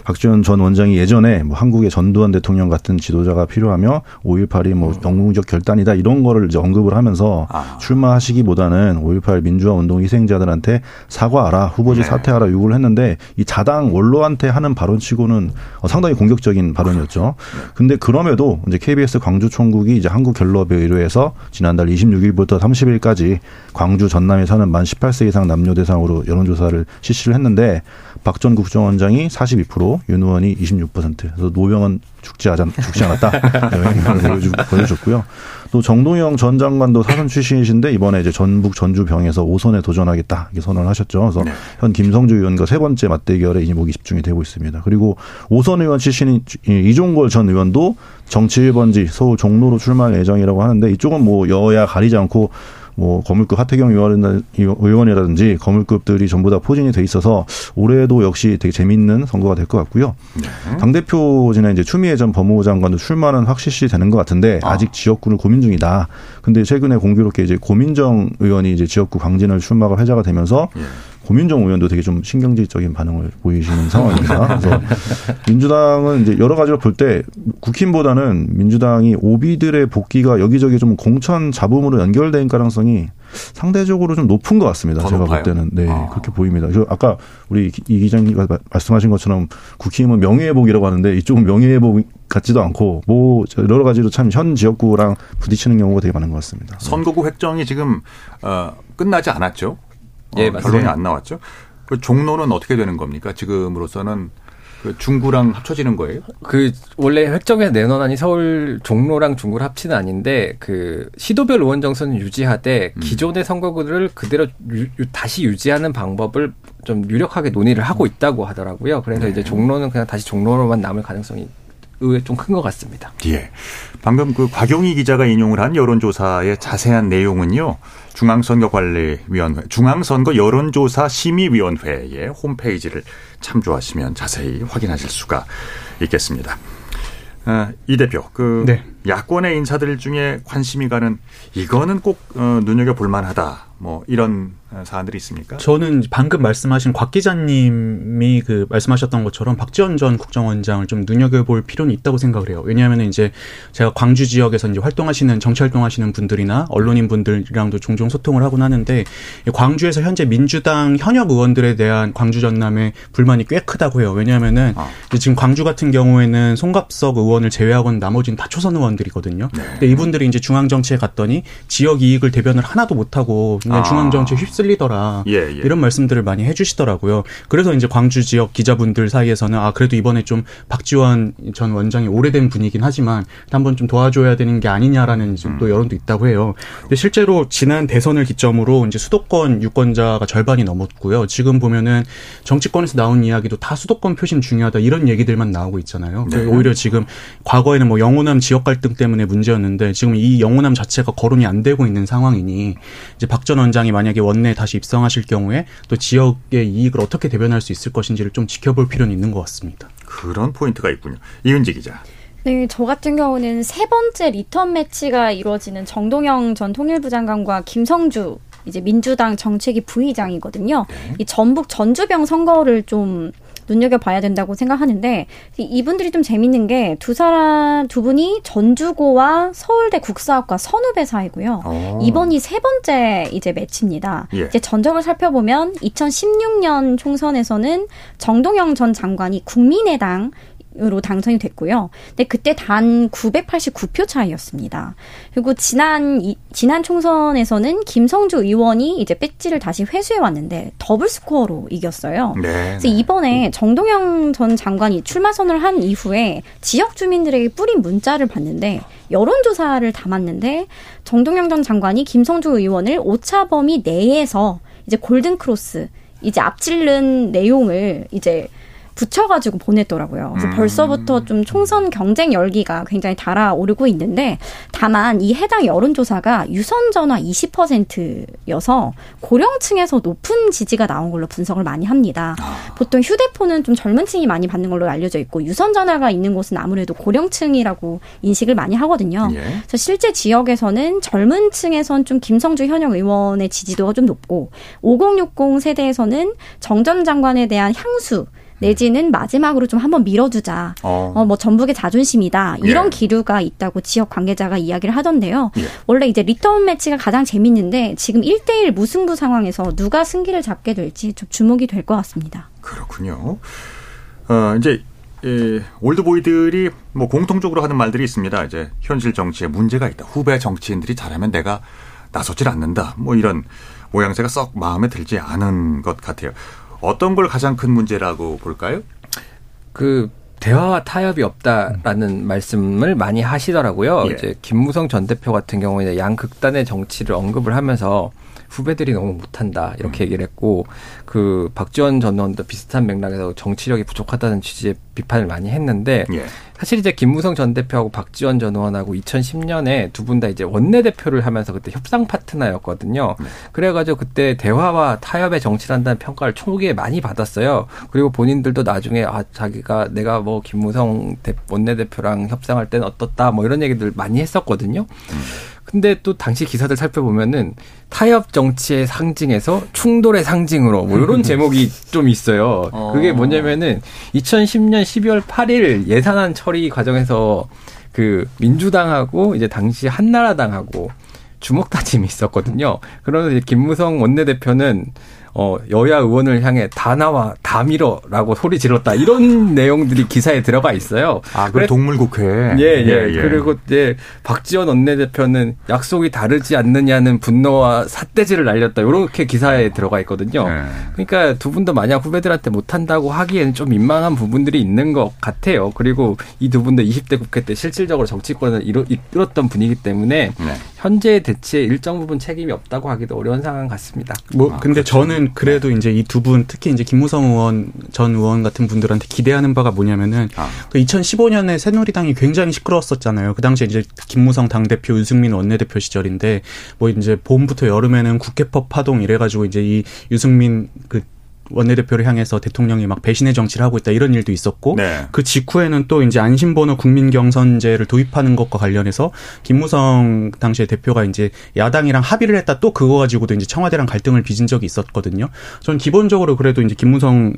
박지원 전 원장이 예전에 뭐 한국의 전두환 대통령 같은 지도자가 필요하며 5.18이 뭐 음. 영웅적 결단이다 이런 거를 이제 언급을 하면서 아. 출마하시기보다는 5.18 민주화 운동 희생자들한테 사과하라 후보지 네. 사퇴하라 요구를 했는데 이 자당 원로한테 하는 발언치고는 어, 상당히 공격적인 발언이었죠. 네. 근데 그럼에도 이제 KBS 광주 총국이 이제 한국 갤럽에 의뢰해서 지난달 26일부터 30일까지 광주 전남에 사는 만 18세 이상 남녀 대상으로 여론조사를 실시를 했는데 박 전 국정원장이 42%, 윤 의원이 26%. 그래서 노병은 죽지, 않, 죽지 않았다. 네, 보여줬고요. 또 정동영 전 장관도 사선 출신이신데 이번에 이제 전북 전주 병에서 5선에 도전하겠다 이렇게 선언을 하셨죠. 그래서 네. 현 김성주 의원과 세 번째 맞대결에 이목이 집중이 되고 있습니다. 그리고 5선 의원 출신인 이종걸 전 의원도 정치 1번지 서울 종로로 출마할 예정이라고 하는데 이쪽은 뭐 여야 가리지 않고 뭐 거물급 하태경 의원이라든지 거물급들이 전부 다 포진이 돼 있어서 올해도 역시 되게 재밌는 선거가 될 것 같고요. 네. 당 대표진에 이제 추미애 전 법무부 장관도 출마는 확실시 되는 것 같은데 아. 직 지역구를 고민 중이다. 근데 최근에 공교롭게 이제 고민정 의원이 이제 지역구 강진을 출마가 회자가 되면서 예. 고민정 의원도 되게 좀 신경질적인 반응을 보이시는 상황입니다. 그래서 민주당은 이제 여러 가지로 볼 때 국힘보다는 민주당이 오비들의 복귀가 여기저기 좀 공천 잡음으로 연결된 가능성이 상대적으로 좀 높은 것 같습니다. 제가 높아요? 볼 때는 네 아. 그렇게 보입니다. 아까 우리 이 기자님이 말씀하신 것처럼 국힘은 명예회복이라고 하는데 이쪽은 명예회복 같지도 않고 뭐 여러 가지로 참 현 지역구랑 부딪히는 경우가 되게 많은 것 같습니다. 선거구 획정이 지금 어, 끝나지 않았죠? 예, 어, 결론이 안 나왔죠. 그 종로는 어떻게 되는 겁니까? 지금으로서는 그 중구랑 합쳐지는 거예요? 그 원래 획정에 내놓으니 서울 종로랑 중구를 합치는 아닌데 그 시도별 의원 정선은 유지하되 음. 기존의 선거구를 그대로 유, 다시 유지하는 방법을 좀 유력하게 논의를 하고 있다고 하더라고요. 그래서 네. 이제 종로는 그냥 다시 종로로만 남을 가능성이 의외 좀큰 것 같습니다. 예. 방금 그 곽용희 기자가 인용을 한 여론조사의 자세한 내용은요. 중앙선거관리위원회, 중앙선거 여론조사 심의위원회의 홈페이지를 참조하시면 자세히 확인하실 수가 있겠습니다. 아, 이 대표, 그 네. 야권의 인사들 중에 관심이 가는 이거는 꼭 어, 눈여겨 볼 만하다. 뭐 이런 사안들이 있습니까? 저는 방금 말씀하신 곽 기자님이 그 말씀하셨던 것처럼 박지원 전 국정원장을 좀 눈여겨볼 필요는 있다고 생각을 해요. 왜냐하면 이제 제가 광주 지역에서 이제 활동하시는 정치 활동하시는 분들이나 언론인 분들이랑도 종종 소통을 하곤 하는데 광주에서 현재 민주당 현역 의원들에 대한 광주 전남의 불만이 꽤 크다고 해요. 왜냐하면은 아. 지금 광주 같은 경우에는 송갑석 의원을 제외하고는 나머지는 다 초선 의원들이거든요. 네. 근데 이분들이 이제 중앙 정치에 갔더니 지역 이익을 대변을 하나도 못 하고 그냥 아. 중앙 정치에 휩쓸 휩쓸리더라. 예, 예. 이런 말씀들을 많이 해주시더라고요. 그래서 이제 광주 지역 기자분들 사이에서는 아 그래도 이번에 좀 박지원 전 원장이 오래된 분이긴 하지만 한번 좀 도와줘야 되는 게 아니냐라는 음. 또 여론도 있다고 해요. 근데 실제로 지난 대선을 기점으로 이제 수도권 유권자가 절반이 넘었고요. 지금 보면은 정치권에서 나온 이야기도 다 수도권 표심 중요하다 이런 얘기들만 나오고 있잖아요. 네. 오히려 지금 과거에는 뭐 영호남 지역 갈등 때문에 문제였는데 지금 이 영호남 자체가 거론이 안 되고 있는 상황이니 이제 박전 원장이 만약에 원내 다시 입성하실 경우에 또 지역의 이익을 어떻게 대변할 수 있을 것인지를 좀 지켜볼 필요는 있는 것 같습니다. 그런 포인트가 있군요. 이은지 기자. 네, 저 같은 경우는 세 번째 리턴 매치가 이루어지는 정동영 전 통일부 장관과 김성주 이제 민주당 정책위 부의장이거든요. 네. 이 전북 전주병 선거를 좀 눈여겨봐야 된다고 생각하는데 이분들이 좀 재밌는 게 두 사람 두 분이 전주고와 서울대 국사학과 선후배 사이고요. 오. 어. 이번이 세 번째 이제 매치입니다. 예. 이제 전적을 살펴보면 2016년 총선에서는 정동영 전 장관이 국민의당 으로 당선이 됐고요. 근데 그때 단 989표 차이였습니다. 그리고 지난 이, 지난 총선에서는 김성주 의원이 이제 배지를 다시 회수해 왔는데 더블 스코어로 이겼어요. 네. 그래서 이번에 정동영 전 장관이 출마 선을 한 이후에 지역 주민들에게 뿌린 문자를 봤는데 여론조사를 담았는데 정동영 전 장관이 김성주 의원을 오차 범위 내에서 이제 골든 크로스 이제 앞질른 내용을 이제 붙여가지고 보냈더라고요. 그래서 음. 벌써부터 좀 총선 경쟁 열기가 굉장히 달아오르고 있는데 다만 이 해당 여론조사가 유선 전화 20%여서 고령층에서 높은 지지가 나온 걸로 분석을 많이 합니다. 아. 보통 휴대폰은 좀 젊은 층이 많이 받는 걸로 알려져 있고 유선 전화가 있는 곳은 아무래도 고령층이라고 인식을 많이 하거든요. 예. 그래서 실제 지역에서는 젊은 층에선 좀 김성주 현역 의원의 지지도가 좀 높고 5060 세대에서는 정 전 장관에 대한 향수 내지는 마지막으로 좀 한번 밀어주자. 어. 어, 뭐 전북의 자존심이다. 이런 예. 기류가 있다고 지역 관계자가 이야기를 하던데요. 예. 원래 이제 리턴 매치가 가장 재밌는데 지금 1대1 무승부 상황에서 누가 승기를 잡게 될지 좀 주목이 될 것 같습니다. 그렇군요. 어, 이제 예, 올드보이들이 뭐 공통적으로 하는 말들이 있습니다. 이제 현실 정치에 문제가 있다. 후배 정치인들이 잘하면 내가 나서질 않는다. 뭐 이런 모양새가 썩 마음에 들지 않은 것 같아요. 어떤 걸 가장 큰 문제라고 볼까요? 그 대화와 타협이 없다라는 음. 말씀을 많이 하시더라고요. 예. 이제 김무성 전 대표 같은 경우에 양극단의 정치를 언급을 하면서 후배들이 너무 못한다 이렇게 음. 얘기를 했고 그 박지원 전 의원도 비슷한 맥락에서 정치력이 부족하다는 취지의 비판을 많이 했는데 예. 사실 이제 김무성 전 대표하고 박지원 전 의원하고 2010년에 두 분 다 이제 원내 대표를 하면서 그때 협상 파트너였거든요. 네. 그래가지고 그때 대화와 타협의 정치를 한다는 평가를 초기에 많이 받았어요. 그리고 본인들도 나중에 아 자기가 내가 뭐 김무성 원내 대표랑 협상할 때는 어떻다 뭐 이런 얘기들 많이 했었거든요. 음. 근데 또 당시 기사들 살펴보면은 타협 정치의 상징에서 충돌의 상징으로 뭐 이런 [LAUGHS] 제목이 좀 있어요. 어. 그게 뭐냐면은 2010년 12월 8일 예산안 처리 과정에서 그 민주당하고 이제 당시 한나라당하고 주먹 다짐이 있었거든요. 그러면서 김무성 원내대표는 어, 여야 의원을 향해 다 나와 다 밀어라고 소리 질렀다 이런 [LAUGHS] 내용들이 기사에 들어가 있어요. 아, 그 동물국회. 예, 예, 예, 예. 그리고 이제 박지원 원내대표는 약속이 다르지 않느냐는 분노와 삿대질을 날렸다 이렇게 기사에 들어가 있거든요. 네. 그러니까 두 분도 만약 후배들한테 못한다고 하기에는 좀 민망한 부분들이 있는 것 같아요. 그리고 이 두 분도 20대 국회 때 실질적으로 정치권을 이끌었던 분이기 때문에 네. 현재 대치에 일정 부분 책임이 없다고 하기도 어려운 상황 같습니다. 뭐 아, 근데 그렇죠. 저는 그래도 네. 이제 이 두 분 특히 이제 김무성 의원 전 의원 같은 분들한테 기대하는 바가 뭐냐면은 아. 그 2015년에 새누리당이 굉장히 시끄러웠었잖아요. 그 당시에 이제 김무성 당 대표, 유승민 원내대표 시절인데 뭐 이제 봄부터 여름에는 국회법 파동 이래가지고 이제 이 유승민 그 원내대표를 향해서 대통령이 막 배신의 정치를 하고 있다 이런 일도 있었고 네. 그 직후에는 또 이제 안심번호 국민경선제를 도입하는 것과 관련해서 김무성 당시의 대표가 이제 야당이랑 합의를 했다 또 그거 가지고도 이제 청와대랑 갈등을 빚은 적이 있었거든요. 전 기본적으로 그래도 이제 김무성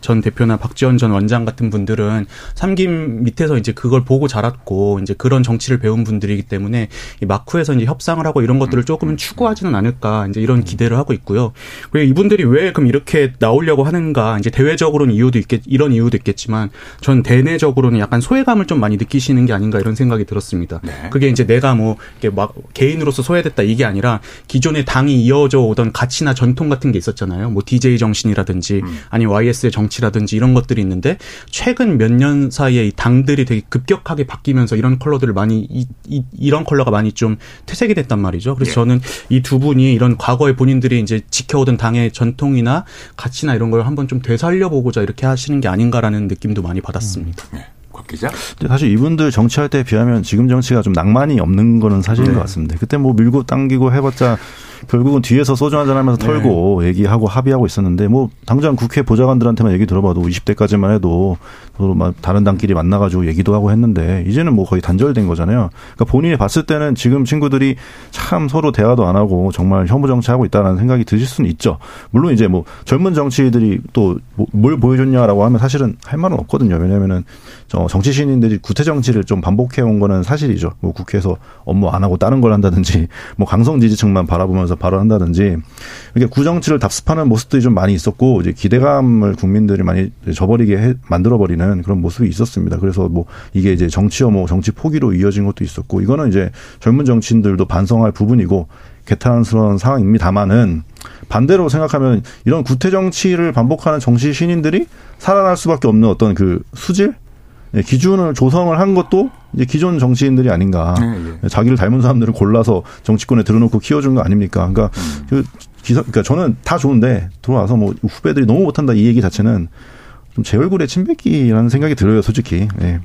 전 대표나 박지원 전 원장 같은 분들은 삼김 밑에서 이제 그걸 보고 자랐고 이제 그런 정치를 배운 분들이기 때문에 이 마쿠에서 이제 협상을 하고 이런 것들을 조금은 추구하지는 않을까 이제 이런 기대를 하고 있고요. 그리고 이분들이 왜 그럼 이렇게 나오려고 하는가 이제 대외적으로는 이유도 있겠 이런 이유도 있겠지만 전 대내적으로는 약간 소외감을 좀 많이 느끼시는 게 아닌가 이런 생각이 들었습니다. 네. 그게 이제 내가 뭐 이렇게 막 개인으로서 소외됐다 이게 아니라 기존의 당이 이어져 오던 가치나 전통 같은 게 있었잖아요. 뭐 DJ 정신이라든지 음. 아니 YS의 정치라든지 이런 것들이 있는데 최근 몇 년 사이에 이 당들이 되게 급격하게 바뀌면서 이런 컬러들을 많이 이, 이, 이런 컬러가 많이 좀 퇴색이 됐단 말이죠. 그래서 예. 저는 이 두 분이 이런 과거에 본인들이 이제 지켜오던 당의 전통이나 가치나 이런 걸 한번 좀 되살려보고자 이렇게 하시는 게 아닌가라는 느낌도 많이 받았습니다. 음. 네. 기자? 사실 이분들 정치할 때 비하면 지금 정치가 좀 낭만이 없는 거는 사실인 네. 것 같습니다. 그때 뭐 밀고 당기고 해봤자 결국은 뒤에서 소주 한잔 하면서 네. 털고 얘기하고 합의하고 있었는데 뭐 당장 국회 보좌관들한테만 얘기 들어봐도 20대까지만 해도 서로 다른 당끼리 만나가지고 얘기도 하고 했는데 이제는 뭐 거의 단절된 거잖아요. 그러니까 본인이 봤을 때는 지금 친구들이 참 서로 대화도 안 하고 정말 혐오 정치하고 있다는 생각이 드실 수는 있죠. 물론 이제 뭐 젊은 정치들이 또 뭘 보여줬냐라고 하면 사실은 할 말은 없거든요. 왜냐면은 정치 신인들이 구태 정치를 좀 반복해 온 거는 사실이죠. 뭐 국회에서 업무 안 하고 다른 걸 한다든지 뭐 강성 지지층만 바라보면서 발언한다든지 이렇게 구정치를 답습하는 모습들이 좀 많이 있었고 이제 기대감을 국민들이 많이 저버리게 만들어 버리는 그런 모습이 있었습니다. 그래서 뭐 이게 이제 정치 혐오, 정치 포기로 이어진 것도 있었고 이거는 이제 젊은 정치인들도 반성할 부분이고 개탄스러운 상황입니다만은 반대로 생각하면 이런 구태 정치를 반복하는 정치 신인들이 살아날 수밖에 없는 어떤 그 수질 예, 기준을 조성을 한 것도 이제 기존 정치인들이 아닌가. 네, 네. 자기를 닮은 사람들을 골라서 정치권에 들어놓고 키워준 거 아닙니까? 그러니까 음. 그 기사, 그러니까 저는 다 좋은데 들어와서 뭐 후배들이 너무 못한다 이 얘기 자체는 좀 제 얼굴에 침 뱉기라는 생각이 들어요, 솔직히. 네.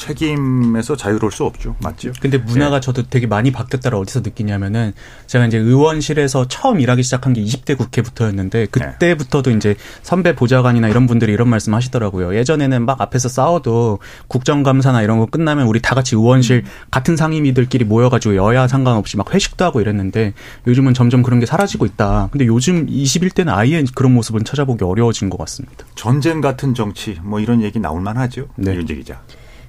책임에서 자유로울 수 없죠. 맞죠? 근데 문화가 네. 저도 되게 많이 바뀌었다를 어디서 느끼냐면은 제가 이제 의원실에서 처음 일하기 시작한 게 20대 국회부터였는데 그때부터도 이제 선배 보좌관이나 이런 분들이 이런 말씀 하시더라고요. 예전에는 막 앞에서 싸워도 국정감사나 이런 거 끝나면 우리 다 같이 의원실 음. 같은 상임위들끼리 모여가지고 여야 상관없이 막 회식도 하고 이랬는데 요즘은 점점 그런 게 사라지고 있다. 근데 요즘 21대는 아예 그런 모습은 찾아보기 어려워진 것 같습니다. 전쟁 같은 정치 뭐 이런 얘기 나올 만하죠. 네. 윤재 기자.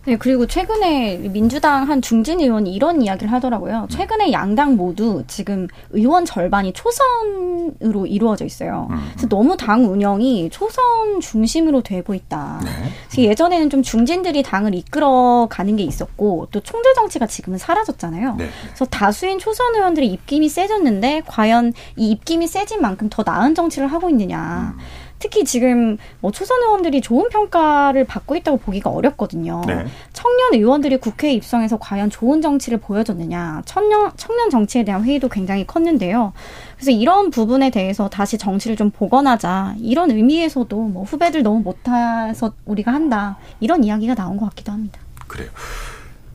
네, 그리고 최근에 민주당 한 중진 의원이 이런 이야기를 하더라고요. 최근에 양당 모두 지금 의원 절반이 초선으로 이루어져 있어요. 음. 그래서 너무 당 운영이 초선 중심으로 되고 있다. 네. 그래서 예전에는 좀 중진들이 당을 이끌어 가는 게 있었고 또 총재 정치가 지금은 사라졌잖아요. 네. 그래서 다수인 초선 의원들의 입김이 세졌는데 과연 이 입김이 세진 만큼 더 나은 정치를 하고 있느냐. 음. 특히 지금 뭐 초선 의원들이 좋은 평가를 받고 있다고 보기가 어렵거든요. 네. 청년 의원들이 국회에 입성해서 과연 좋은 정치를 보여줬느냐. 청년 청년 정치에 대한 회의도 굉장히 컸는데요. 그래서 이런 부분에 대해서 다시 정치를 좀 복원하자. 이런 의미에서도 뭐 후배들 너무 못해서 우리가 한다. 이런 이야기가 나온 것 같기도 합니다. 그래요.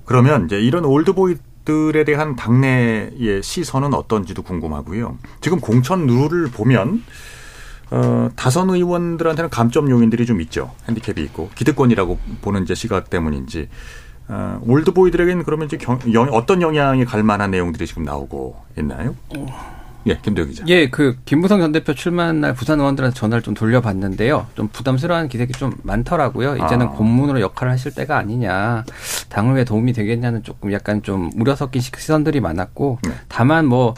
그러면 이제 이런 올드보이 들에 대한 당내의 시선은 어떤지도 궁금하고요. 지금 공천 룰을 보면 어, 다선 의원들한테는 감점 요인들이 좀 있죠. 핸디캡이 있고 기득권이라고 보는 이제 시각 때문인지 어, 올드보이들에게는 그러면 이제 경, 영, 어떤 영향이 갈 만한 내용들이 지금 나오고 있나요? 예, 김대혁 기자. 예, 그 김무성 전 대표 출마한 날 부산 의원들한테 전화를 좀 돌려봤는데요. 좀 부담스러운 기색이 좀 많더라고요. 이제는 아. 고문으로 역할을 하실 때가 아니냐, 당을 왜 도움이 되겠냐는 조금 약간 좀 우려 섞인 시선들이 많았고, 네. 다만 뭐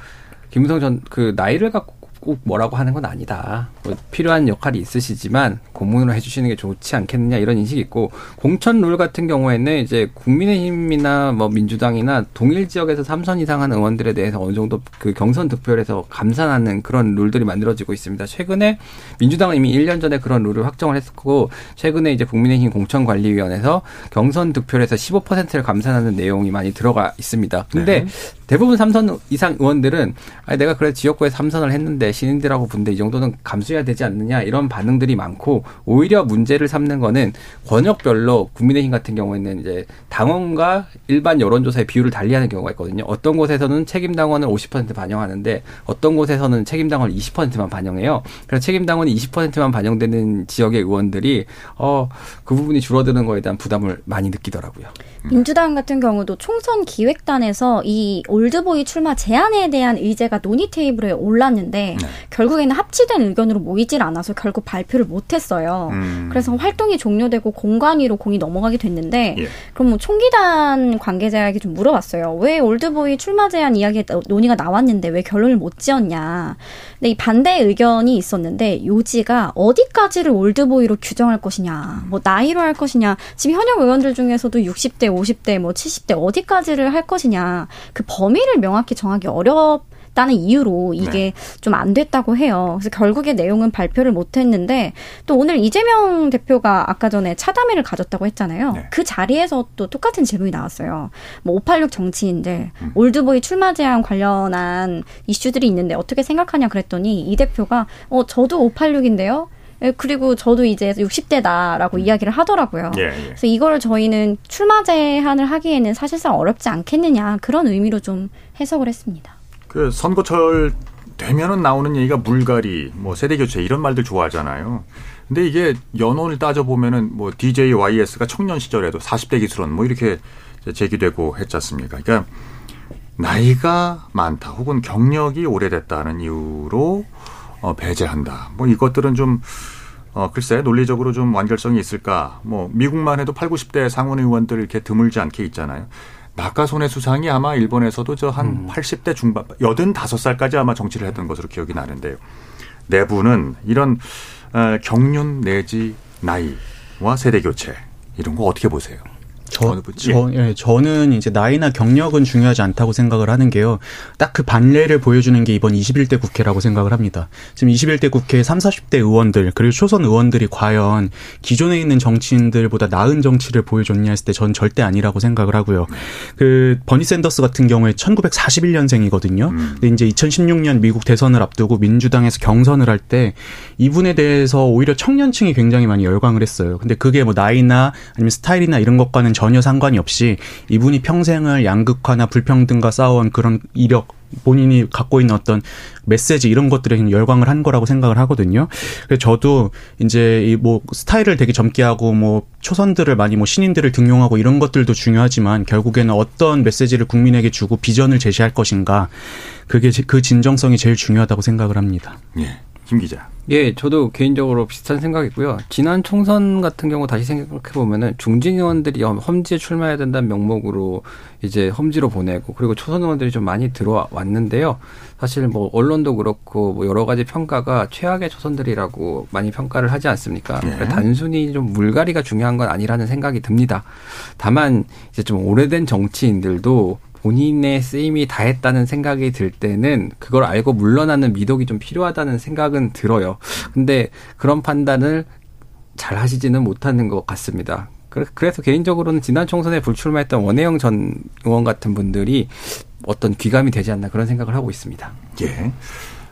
김무성 전 그 나이를 갖고 꼭 뭐라고 하는 건 아니다. 뭐 필요한 역할이 있으시지만 고문을 해주시는 게 좋지 않겠느냐 이런 인식이 있고 공천 룰 같은 경우에는 이제 국민의힘이나 뭐 민주당이나 동일 지역에서 3선 이상 한 의원들에 대해서 어느 정도 그 경선 득표율에서 감산하는 그런 룰들이 만들어지고 있습니다. 최근에 민주당은 이미 1년 전에 그런 룰을 확정을 했었고 최근에 이제 국민의힘 공천관리위원회에서 경선 득표율에서 15%를 감산하는 내용이 많이 들어가 있습니다. 근데 네. 대부분 3선 이상 의원들은 아니 내가 그래 지역구에 3선을 했는데 신인들하고 분데 이 정도는 감수해야 되지 않느냐 이런 반응들이 많고 오히려 문제를 삼는 거는 권역별로 국민의힘 같은 경우에는 이제 당원과 일반 여론조사의 비율을 달리하는 경우가 있거든요. 어떤 곳에서는 책임 당원을 50% 반영하는데 어떤 곳에서는 책임 당원을 20%만 반영해요. 그래서 책임 당원이 20%만 반영되는 지역의 의원들이 어 그 부분이 줄어드는 거에 대한 부담을 많이 느끼더라고요. 민주당 같은 경우도 총선 기획단에서 이 올드보이 출마 제한에 대한 의제가 논의 테이블에 올랐는데 네. 결국에는 합치된 의견으로 모이질 않아서 결국 발표를 못했어요. 음. 그래서 활동이 종료되고 공관위로 공이 넘어가게 됐는데 예. 그럼 뭐 총기단 관계자에게 좀 물어봤어요. 왜 올드보이 출마 제한 이야기 논의가 나왔는데 왜 결론을 못 지었냐. 근데 이 반대 의견이 있었는데 요지가 어디까지를 올드보이로 규정할 것이냐, 뭐 나이로 할 것이냐. 지금 현역 의원들 중에서도 60대, 50대, 뭐 70대 어디까지를 할 것이냐. 그 범위를 명확히 정하기 어렵. 다는 이유로 이게 네. 좀안 됐다고 해요. 그래서 결국에 내용은 발표를 못 했는데 또 오늘 이재명 대표가 아까 전에 차담회를 가졌다고 했잖아요. 네. 그 자리에서 또 똑같은 질문이 나왔어요. 뭐 586 정치인들 음. 올드보이 출마 제한 관련한 이슈들이 있는데 어떻게 생각하냐 그랬더니 이 대표가 어 저도 586인데요. 예, 그리고 저도 이제 60대다라고 음. 이야기를 하더라고요. 예, 예. 그래서 이걸 저희는 출마 제한을 하기에는 사실상 어렵지 않겠느냐 그런 의미로 좀 해석을 했습니다. 그 선거철 되면은 나오는 얘기가 물갈이, 뭐 세대 교체 이런 말들 좋아하잖아요. 근데 이게 연원을 따져 보면은 뭐 DJ YS가 청년 시절에도 40대 기술원 뭐 이렇게 제기되고 했지 않습니까? 그러니까 나이가 많다 혹은 경력이 오래됐다는 이유로 어, 배제한다. 뭐 이것들은 좀 어, 글쎄 논리적으로 좀 완결성이 있을까? 뭐 미국만 해도 8, 90대 상원 의원들 이렇게 드물지 않게 있잖아요. 낙하손의 수상이 아마 일본에서도 저한 음. 80대 중반, 85살까지 아마 정치를 했던 것으로 기억이 나는데요. 내부는 이런 어, 경륜 내지 나이와 세대 교체 이런 거 어떻게 보세요? 저, 저, 예, 저는 이제 나이나 경력은 중요하지 않다고 생각을 하는 게요. 딱 그 반례를 보여주는 게 이번 21대 국회라고 생각을 합니다. 지금 21대 국회 3, 40대 의원들, 그리고 초선 의원들이 과연 기존에 있는 정치인들보다 나은 정치를 보여줬냐 했을 때 전 절대 아니라고 생각을 하고요. 그, 버니 샌더스 같은 경우에 1941년생이거든요. 음. 근데 이제 2016년 미국 대선을 앞두고 민주당에서 경선을 할 때 이분에 대해서 오히려 청년층이 굉장히 많이 열광을 했어요. 근데 그게 뭐 나이나 아니면 스타일이나 이런 것과는 전혀 상관이 없이 이분이 평생을 양극화나 불평등과 싸워온 그런 이력 본인이 갖고 있는 어떤 메시지 이런 것들에 열광을 한 거라고 생각을 하거든요. 그래서 저도 이제 이 뭐 스타일을 되게 젊게 하고 뭐 초선들을 많이 뭐 신인들을 등용하고 이런 것들도 중요하지만 결국에는 어떤 메시지를 국민에게 주고 비전을 제시할 것인가 그게 그 진정성이 제일 중요하다고 생각을 합니다. 예. 김 기자. 예, 저도 개인적으로 비슷한 생각이고요. 지난 총선 같은 경우 다시 생각해 보면은 중진 의원들이 험지에 출마해야 된다는 명목으로 이제 험지로 보내고 그리고 초선 의원들이 좀 많이 들어왔는데요. 사실 뭐 언론도 그렇고 뭐 여러 가지 평가가 최악의 초선들이라고 많이 평가를 하지 않습니까? 네. 그러니까 단순히 좀 물갈이가 중요한 건 아니라는 생각이 듭니다. 다만 이제 좀 오래된 정치인들도 본인의 쓰임이 다했다는 생각이 들 때는 그걸 알고 물러나는 미덕이 좀 필요하다는 생각은 들어요. 근데 그런 판단을 잘 하시지는 못하는 것 같습니다. 그래서 개인적으로는 지난 총선에 불출마했던 원혜영 전 의원 같은 분들이 어떤 귀감이 되지 않나 그런 생각을 하고 있습니다. 예.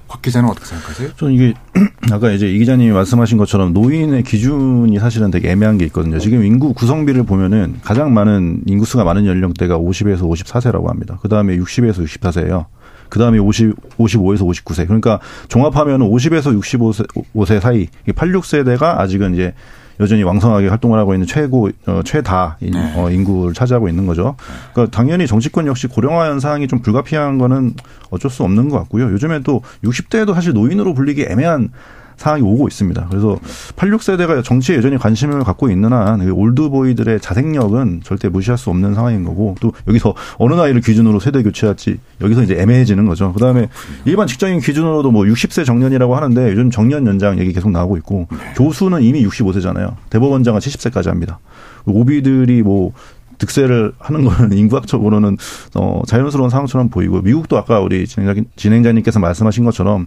박 기자는 어떻게 생각하세요? 저는 이게 [CLEARS THROAT] 아까 이제 이 기자님이 말씀하신 것처럼 노인의 기준이 사실은 되게 애매한 게 있거든요. 지금 인구 구성비를 보면은 가장 많은 인구수가 많은 연령대가 50에서 54세라고 합니다. 그 다음에 60에서 64세예요. 그 다음에 50, 55에서 59세. 그러니까 종합하면 50에서 65세 5세 사이, 86세대가 아직은 이제 여전히 왕성하게 활동을 하고 있는 최고 어, 최다 인, 네. 어, 인구를 차지하고 있는 거죠. 그러니까 당연히 정치권 역시 고령화 현상이 좀 불가피한 거는 어쩔 수 없는 것 같고요. 요즘에 또 60대에도 사실 노인으로 불리기 애매한 상황이 오고 있습니다. 그래서 86세대가 정치에 여전히 관심을 갖고 있는 한그 올드보이들의 자생력은 절대 무시할 수 없는 상황인 거고 또 여기서 어느 나이를 기준으로 세대 교체할지 여기서 이제 애매해지는 거죠. 그다음에 일반 직장인 기준으로도 뭐 60세 정년이라고 하는데 요즘 정년 연장 얘기 계속 나오고 있고 네. 교수는 이미 65세잖아요. 대법원장은 70세까지 합니다. OB들이 뭐 득세를 하는 거는 [LAUGHS] 인구학적으로는 어 자연스러운 상황처럼 보이고 미국도 아까 우리 진행자, 진행자님께서 말씀하신 것처럼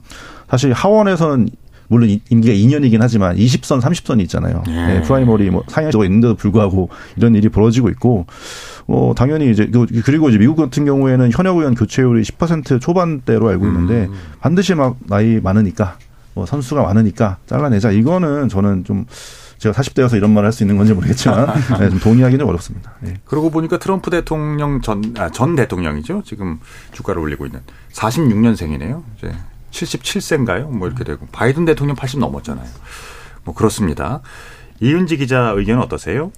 사실 하원에서는 물론 임기가 2년이긴 하지만 20선, 30선이 있잖아요. 예. 네, primary 뭐 상향적으로 있는데도 불구하고 이런 일이 벌어지고 있고 어 당연히 이제 그, 그리고 이제 미국 같은 경우에는 현역 의원 교체율이 10% 초반대로 알고 있는데 음. 반드시 막 나이 많으니까 뭐 선수가 많으니까 잘라내자 이거는 저는 좀 제가 40대여서 이런 말을 할 수 있는 건지 모르겠지만 [LAUGHS] 네, 좀 동의하기는 어렵습니다. 네. 그러고 보니까 트럼프 대통령 전, 아, 전 대통령이죠. 지금 주가를 올리고 있는 46년생이네요. 이제 77세인가요? 뭐 이렇게 되고 바이든 대통령 80 넘었잖아요. 뭐 그렇습니다. 이윤지 기자 의견은 어떠세요?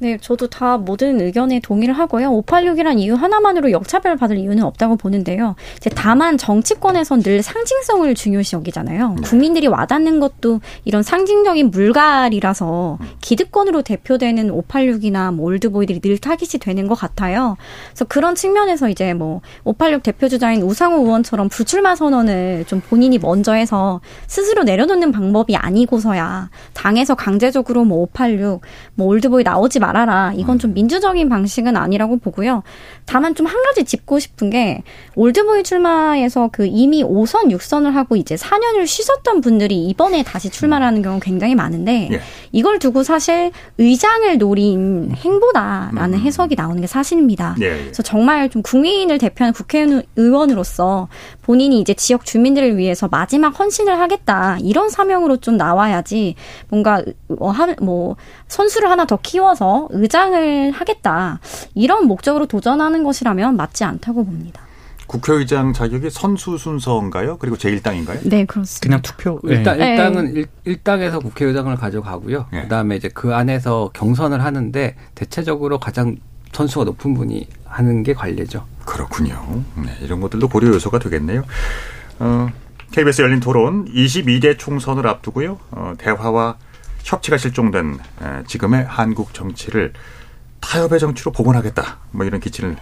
네, 저도 다 모든 의견에 동의를 하고요. 586이란 이유 하나만으로 역차별 받을 이유는 없다고 보는데요. 이제 다만 정치권에선 늘 상징성을 중요시 여기잖아요. 네. 국민들이 와닿는 것도 이런 상징적인 물갈이라서 기득권으로 대표되는 586이나 뭐 올드보이들이 늘 타깃이 되는 것 같아요. 그래서 그런 측면에서 이제 뭐 586 대표 주자인 우상호 의원처럼 불출마 선언을 좀 본인이 먼저 해서 스스로 내려놓는 방법이 아니고서야 당에서 강제적으로 뭐 586, 뭐 올드보이 나오지 마 말아라. 이건 좀 민주적인 방식은 아니라고 보고요. 다만 좀 한 가지 짚고 싶은 게 올드보이 출마에서 그 이미 5선, 6선을 하고 이제 4년을 쉬셨던 분들이 이번에 다시 출마하는 경우 굉장히 많은데 예. 이걸 두고 사실 의장을 노린 행보다라는 음. 해석이 나오는 게 사실입니다. 예, 예. 그래서 정말 좀 국민을 대표하는 국회의원으로서 본인이 이제 지역 주민들을 위해서 마지막 헌신을 하겠다 이런 사명으로 좀 나와야지 뭔가 뭐, 뭐 선수를 하나 더 키워서 의장을 하겠다 이런 목적으로 도전하는 것이라면 맞지 않다고 봅니다. 국회의장 자격이 선수 순서인가요? 그리고 제1당인가요? 네, 그렇습니다. 그냥 투표. 일단 네. 일당은 일, 일당에서 국회의장을 가져가고요. 네. 그다음에 이제 그 안에서 경선을 하는데 대체적으로 가장 선수가 높은 분이 하는 게 관례죠. 그렇군요. 네, 이런 것들도 고려 요소가 되겠네요. 어, KBS 열린 토론 22대 총선을 앞두고요. 어, 대화와 협치가 실종된 에, 지금의 한국 정치를 타협의 정치로 복원하겠다. 뭐 이런 기치를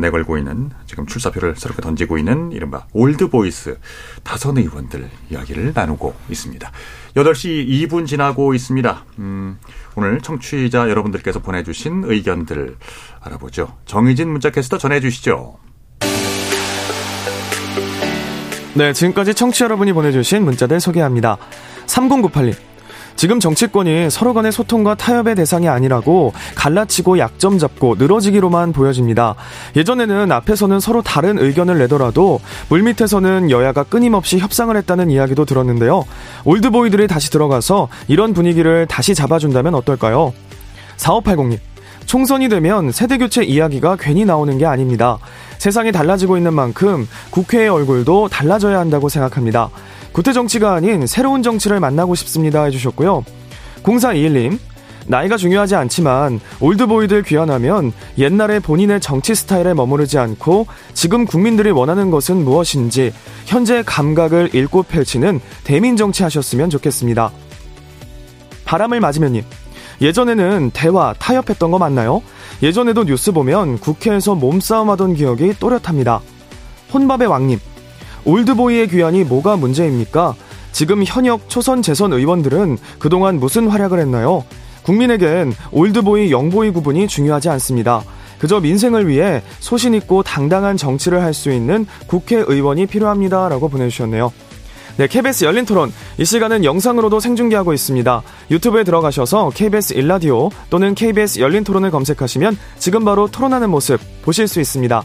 내걸고 있는 지금 출사표를 새롭게 던지고 있는 이른바 old boys 다선 의원들 이야기를 나누고 있습니다. 8시 2분 지나고 있습니다. 음, 오늘 청취자 여러분들께서 보내주신 의견들 알아보죠. 정의진 문자캐스터 전해주시죠. 네, 지금까지 청취 여러분이 보내주신 문자들 소개합니다. 3098님. 지금 정치권이 서로 간의 소통과 타협의 대상이 아니라고 갈라치고 약점 잡고 늘어지기로만 보여집니다. 예전에는 앞에서는 서로 다른 의견을 내더라도 물밑에서는 여야가 끊임없이 협상을 했다는 이야기도 들었는데요. 올드보이들이 다시 들어가서 이런 분위기를 다시 잡아준다면 어떨까요? 4580님. 총선이 되면 세대교체 이야기가 괜히 나오는 게 아닙니다. 세상이 달라지고 있는 만큼 국회의 얼굴도 달라져야 한다고 생각합니다. 구태 정치가 아닌 새로운 정치를 만나고 싶습니다 해주셨고요. 0421님, 나이가 중요하지 않지만 올드보이들 귀환하면 옛날에 본인의 정치 스타일에 머무르지 않고 지금 국민들이 원하는 것은 무엇인지 현재 감각을 읽고 펼치는 대민 정치 하셨으면 좋겠습니다. 바람을 맞으면님, 예전에는 대화, 타협했던 거 맞나요? 예전에도 뉴스 보면 국회에서 몸싸움 하던 기억이 또렷합니다. 혼밥의 왕님, 올드보이의 귀환이 뭐가 문제입니까? 지금 현역 초선 재선 의원들은 그동안 무슨 활약을 했나요? 국민에겐 올드보이, 영보이 구분이 중요하지 않습니다. 그저 민생을 위해 소신 있고 당당한 정치를 할 수 있는 국회의원이 필요합니다. 라고 보내주셨네요. 네, KBS 열린 토론. 이 시간은 영상으로도 생중계하고 있습니다. 유튜브에 들어가셔서 KBS 일라디오 또는 KBS 열린 토론을 검색하시면 지금 바로 토론하는 모습 보실 수 있습니다.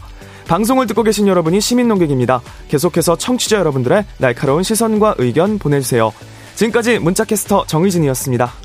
방송을 듣고 계신 여러분이 시민 농객입니다. 계속해서 청취자 여러분들의 날카로운 시선과 의견 보내주세요. 지금까지 문자캐스터 정의진이었습니다.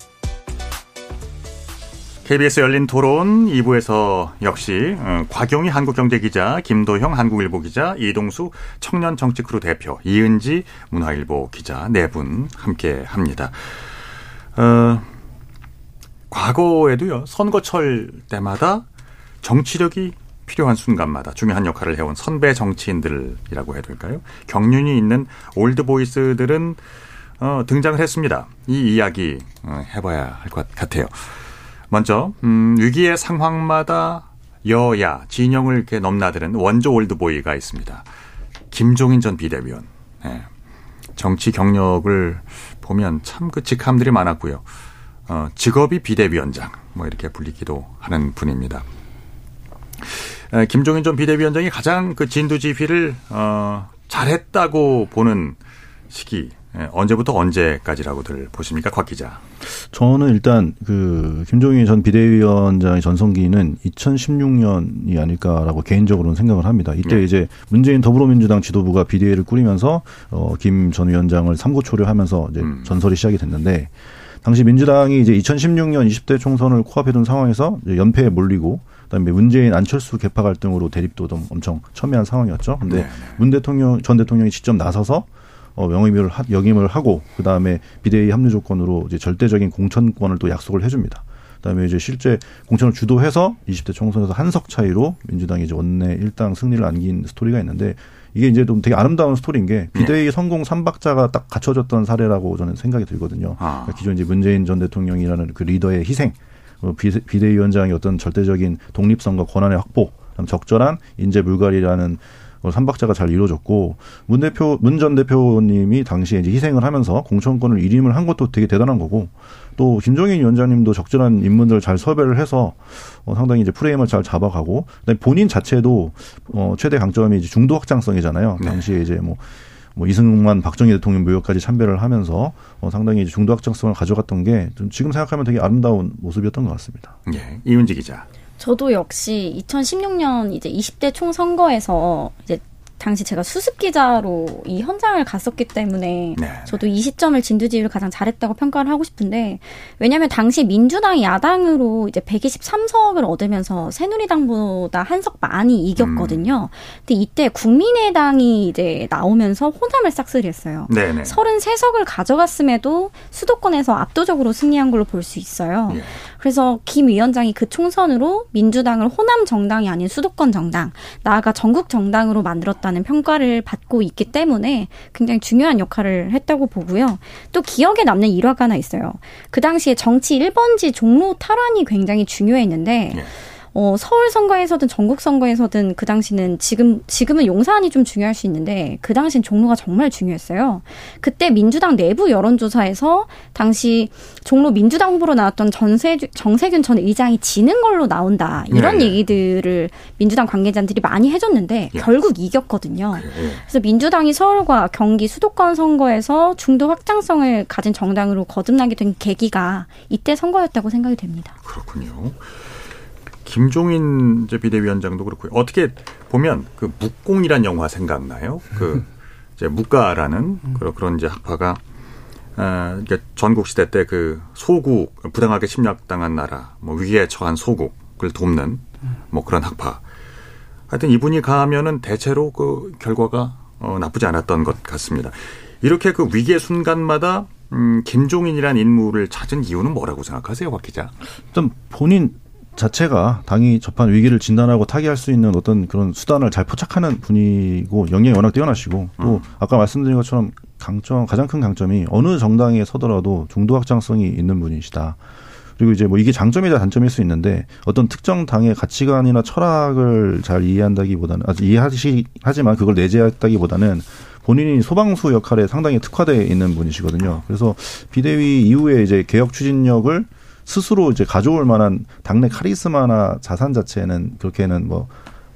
KBS 열린 토론 2부에서 역시 어, 곽용희 한국경제 기자, 김도형 한국일보 기자, 이동수 청년 정치 크루 대표, 이은지 문화일보 기자 네 분 함께 합니다. 어, 과거에도요 선거철 때마다 정치력이 필요한 순간마다 중요한 역할을 해온 선배 정치인들이라고 해야 될까요? 경륜이 있는 올드 보이스들은 어, 등장을 했습니다. 이 이야기 어, 해봐야 할 것 같아요. 먼저 음, 위기의 상황마다 여야 진영을 이렇게 넘나드는 원조 올드보이가 있습니다. 김종인 전 비대위원. 네. 정치 경력을 보면 참 그 직함들이 많았고요. 어, 직업이 비대위원장 뭐 이렇게 불리기도 하는 분입니다. 에, 김종인 전 비대위원장이 가장 그 진두지휘를 어, 잘했다고 보는 시기 예, 언제부터 언제까지라고들 보십니까, 곽 기자? 저는 일단 그 김종인 전 비대위원장의 전성기는 2016년이 아닐까라고 개인적으로는 생각을 합니다. 이때 네. 이제 문재인 더불어민주당 지도부가 비대위를 꾸리면서 어, 김 전 위원장을 삼고초려 하면서 이제 음. 전설이 시작이 됐는데 당시 민주당이 이제 2016년 20대 총선을 코앞에 둔 상황에서 연패에 몰리고 그다음에 문재인 안철수 개파 갈등으로 대립도 좀 엄청 첨예한 상황이었죠. 근데 네. 문 대통령 전 대통령이 직접 나서서 어, 명의를 하, 역임을 하고 그 다음에 비대위 합류 조건으로 이제 절대적인 공천권을 또 약속을 해줍니다. 그다음에 이제 실제 공천을 주도해서 20대 총선에서 한 석 차이로 민주당이 이제 원내 일당 승리를 안긴 스토리가 있는데 이게 이제 좀 되게 아름다운 스토리인 게 비대위 네. 성공 삼박자가 딱 갖춰졌던 사례라고 저는 생각이 들거든요. 아. 그러니까 기존 이제 문재인 전 대통령이라는 그 리더의 희생, 어, 비대위원장의 어떤 절대적인 독립성과 권한의 확보, 적절한 인재 불가리라는 삼박자가 잘 이루어졌고 문 대표 문 전 대표님이 당시에 이제 희생을 하면서 공천권을 일임을 한 것도 되게 대단한 거고 또 김종인 위원장님도 적절한 인물들 잘 섭외를 해서 어, 상당히 이제 프레임을 잘 잡아가고 그다음에 본인 자체도 어, 최대 강점이 이제 중도 확장성이잖아요. 네. 당시에 이제 뭐. 뭐 이승만 박정희 대통령 묘역까지 참배를 하면서 어, 상당히 이제 중도 확장성을 가져갔던 게좀 지금 생각하면 되게 아름다운 모습이었던 것 같습니다. 예, 이은지 기자. 저도 역시 2016년 이제 20대 총선거에서 이제 당시 제가 수습 기자로 이 현장을 갔었기 때문에 네. 저도 이 시점을 진두지휘를 가장 잘했다고 평가를 하고 싶은데 왜냐하면 당시 민주당이 야당으로 이제 123석을 얻으면서 새누리당보다 한 석 많이 이겼거든요. 음. 근데 이때 국민의당이 이제 나오면서 호남을 싹쓸이했어요. 네네. 33석을 가져갔음에도 수도권에서 압도적으로 승리한 걸로 볼 수 있어요. 예. 그래서 김 위원장이 그 총선으로 민주당을 호남 정당이 아닌 수도권 정당, 나아가 전국 정당으로 만들었다는 평가를 받고 있기 때문에 굉장히 중요한 역할을 했다고 보고요. 또 기억에 남는 일화가 하나 있어요. 그 당시에 정치 1번지 종로 탈환이 굉장히 중요했는데 네. 어, 서울 선거에서든 전국 선거에서든 그 당시는 지금 지금은 용산이 좀 중요할 수 있는데 그 당시는 종로가 정말 중요했어요. 그때 민주당 내부 여론조사에서 당시 종로 민주당 후보로 나왔던 전세 정세균 전 의장이 지는 걸로 나온다 이런 네. 얘기들을 민주당 관계자들이 많이 해줬는데 예. 결국 이겼거든요. 그래서 민주당이 서울과 경기 수도권 선거에서 중도 확장성을 가진 정당으로 거듭나게 된 계기가 이때 선거였다고 생각이 됩니다. 그렇군요. 김종인 이제 비대위원장도 그렇고요. 어떻게 보면 그 묵공이란 영화 생각나요? 그 [LAUGHS] 이제 묵가라는 그런 그런 이제 학파가 아, 그러니까 전국 시대 때 그 소국 부당하게 침략당한 나라, 뭐 위기에 처한 소국을 돕는 뭐 그런 학파. 하여튼 이분이 가면은 대체로 그 결과가 어, 나쁘지 않았던 것 같습니다. 이렇게 그 위기의 순간마다 음, 김종인이란 인물을 찾은 이유는 뭐라고 생각하세요, 박 기자? 좀 본인 자체가 당이 접한 위기를 진단하고 타개할 수 있는 어떤 그런 수단을 잘 포착하는 분이고 영향이 워낙 뛰어나시고 또 음. 아까 말씀드린 것처럼 강점 가장 큰 강점이 어느 정당에 서더라도 중도 확장성이 있는 분이시다. 그리고 이제 뭐 이게 장점이다 단점일 수 있는데 어떤 특정 당의 가치관이나 철학을 잘 이해한다기보다는 아주 이해하시 하지만 그걸 내재했다기보다는 본인이 소방수 역할에 상당히 특화되어 있는 분이시거든요. 그래서 비대위 이후에 이제 개혁 추진력을 스스로 이제 가져올 만한 당내 카리스마나 자산 자체는 그렇게는 뭐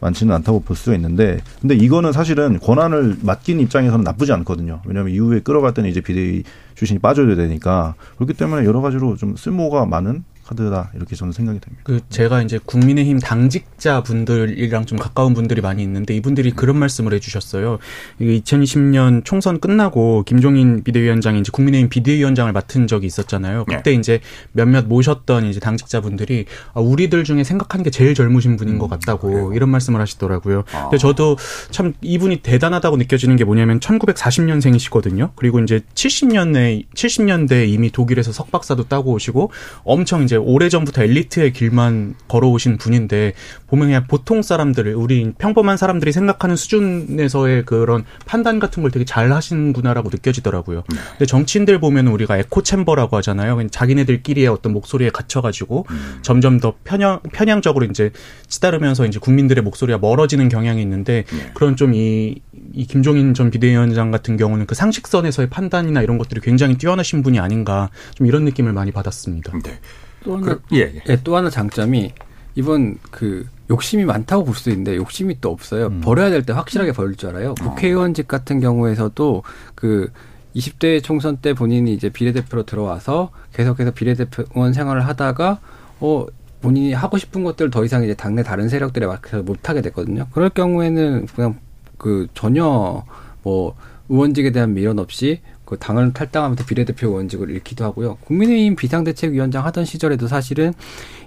많지는 않다고 볼 수가 있는데 근데 이거는 사실은 권한을 맡긴 입장에서는 나쁘지 않거든요. 왜냐하면 이후에 끌어갔더니 이제 비대위 출신이 빠져야 되니까 그렇기 때문에 여러 가지로 좀 쓸모가 많은 카드다 이렇게 저는 생각이 됩니다. 그 제가 이제 국민의힘 당직자 분들이랑 좀 가까운 분들이 많이 있는데 이분들이 그런 말씀을 해주셨어요. 2020년 총선 끝나고 김종인 비대위원장이 이제 국민의힘 비대위원장을 맡은 적이 있었잖아요. 그때 네. 이제 몇몇 모셨던 이제 당직자 분들이 아, 우리들 중에 생각하는 게 제일 젊으신 분인 것 같다고 음, 이런 말씀을 하시더라고요. 아. 근데 저도 참 이분이 대단하다고 느껴지는 게 뭐냐면 1940년생이시거든요. 그리고 이제 70년대 70년대 이미 독일에서 석박사도 따고 오시고 엄청 이제 이제 오래전부터 엘리트의 길만 걸어오신 분인데 보면 그냥 보통 사람들 우리 평범한 사람들이 생각하는 수준에서의 그런 판단 같은 걸 되게 잘 하시는구나라고 느껴지더라고요. 네. 근데 정치인들 보면 우리가 에코 챔버라고 하잖아요. 자기네들끼리의 어떤 목소리에 갇혀가지고 음. 점점 더 편향 편향적으로 이제 치다르면서 이제 국민들의 목소리가 멀어지는 경향이 있는데 네. 그런 좀이 이 김종인 전 비대위원장 같은 경우는 그 상식선에서의 판단이나 이런 것들이 굉장히 뛰어나신 분이 아닌가 좀 이런 느낌을 많이 받았습니다. 네. 또 하나, 그, 예, 예. 네, 또 하나 장점이 이번 그 욕심이 많다고 볼 수도 있는데 욕심이 또 없어요. 음. 버려야 될 때 확실하게 버릴 줄 알아요. 어. 국회의원직 같은 경우에서도 그 20대 총선 때 본인이 이제 비례대표로 들어와서 계속해서 비례대표원 생활을 하다가 어 본인이 하고 싶은 것들 더 이상 이제 당내 다른 세력들에 맡겨서 못 하게 됐거든요. 그럴 경우에는 그냥 그 전혀 뭐 의원직에 대한 미련 없이 그 당을 탈당하면서 비례대표 의원직을 잃기도 하고요. 국민의힘 비상대책위원장 하던 시절에도 사실은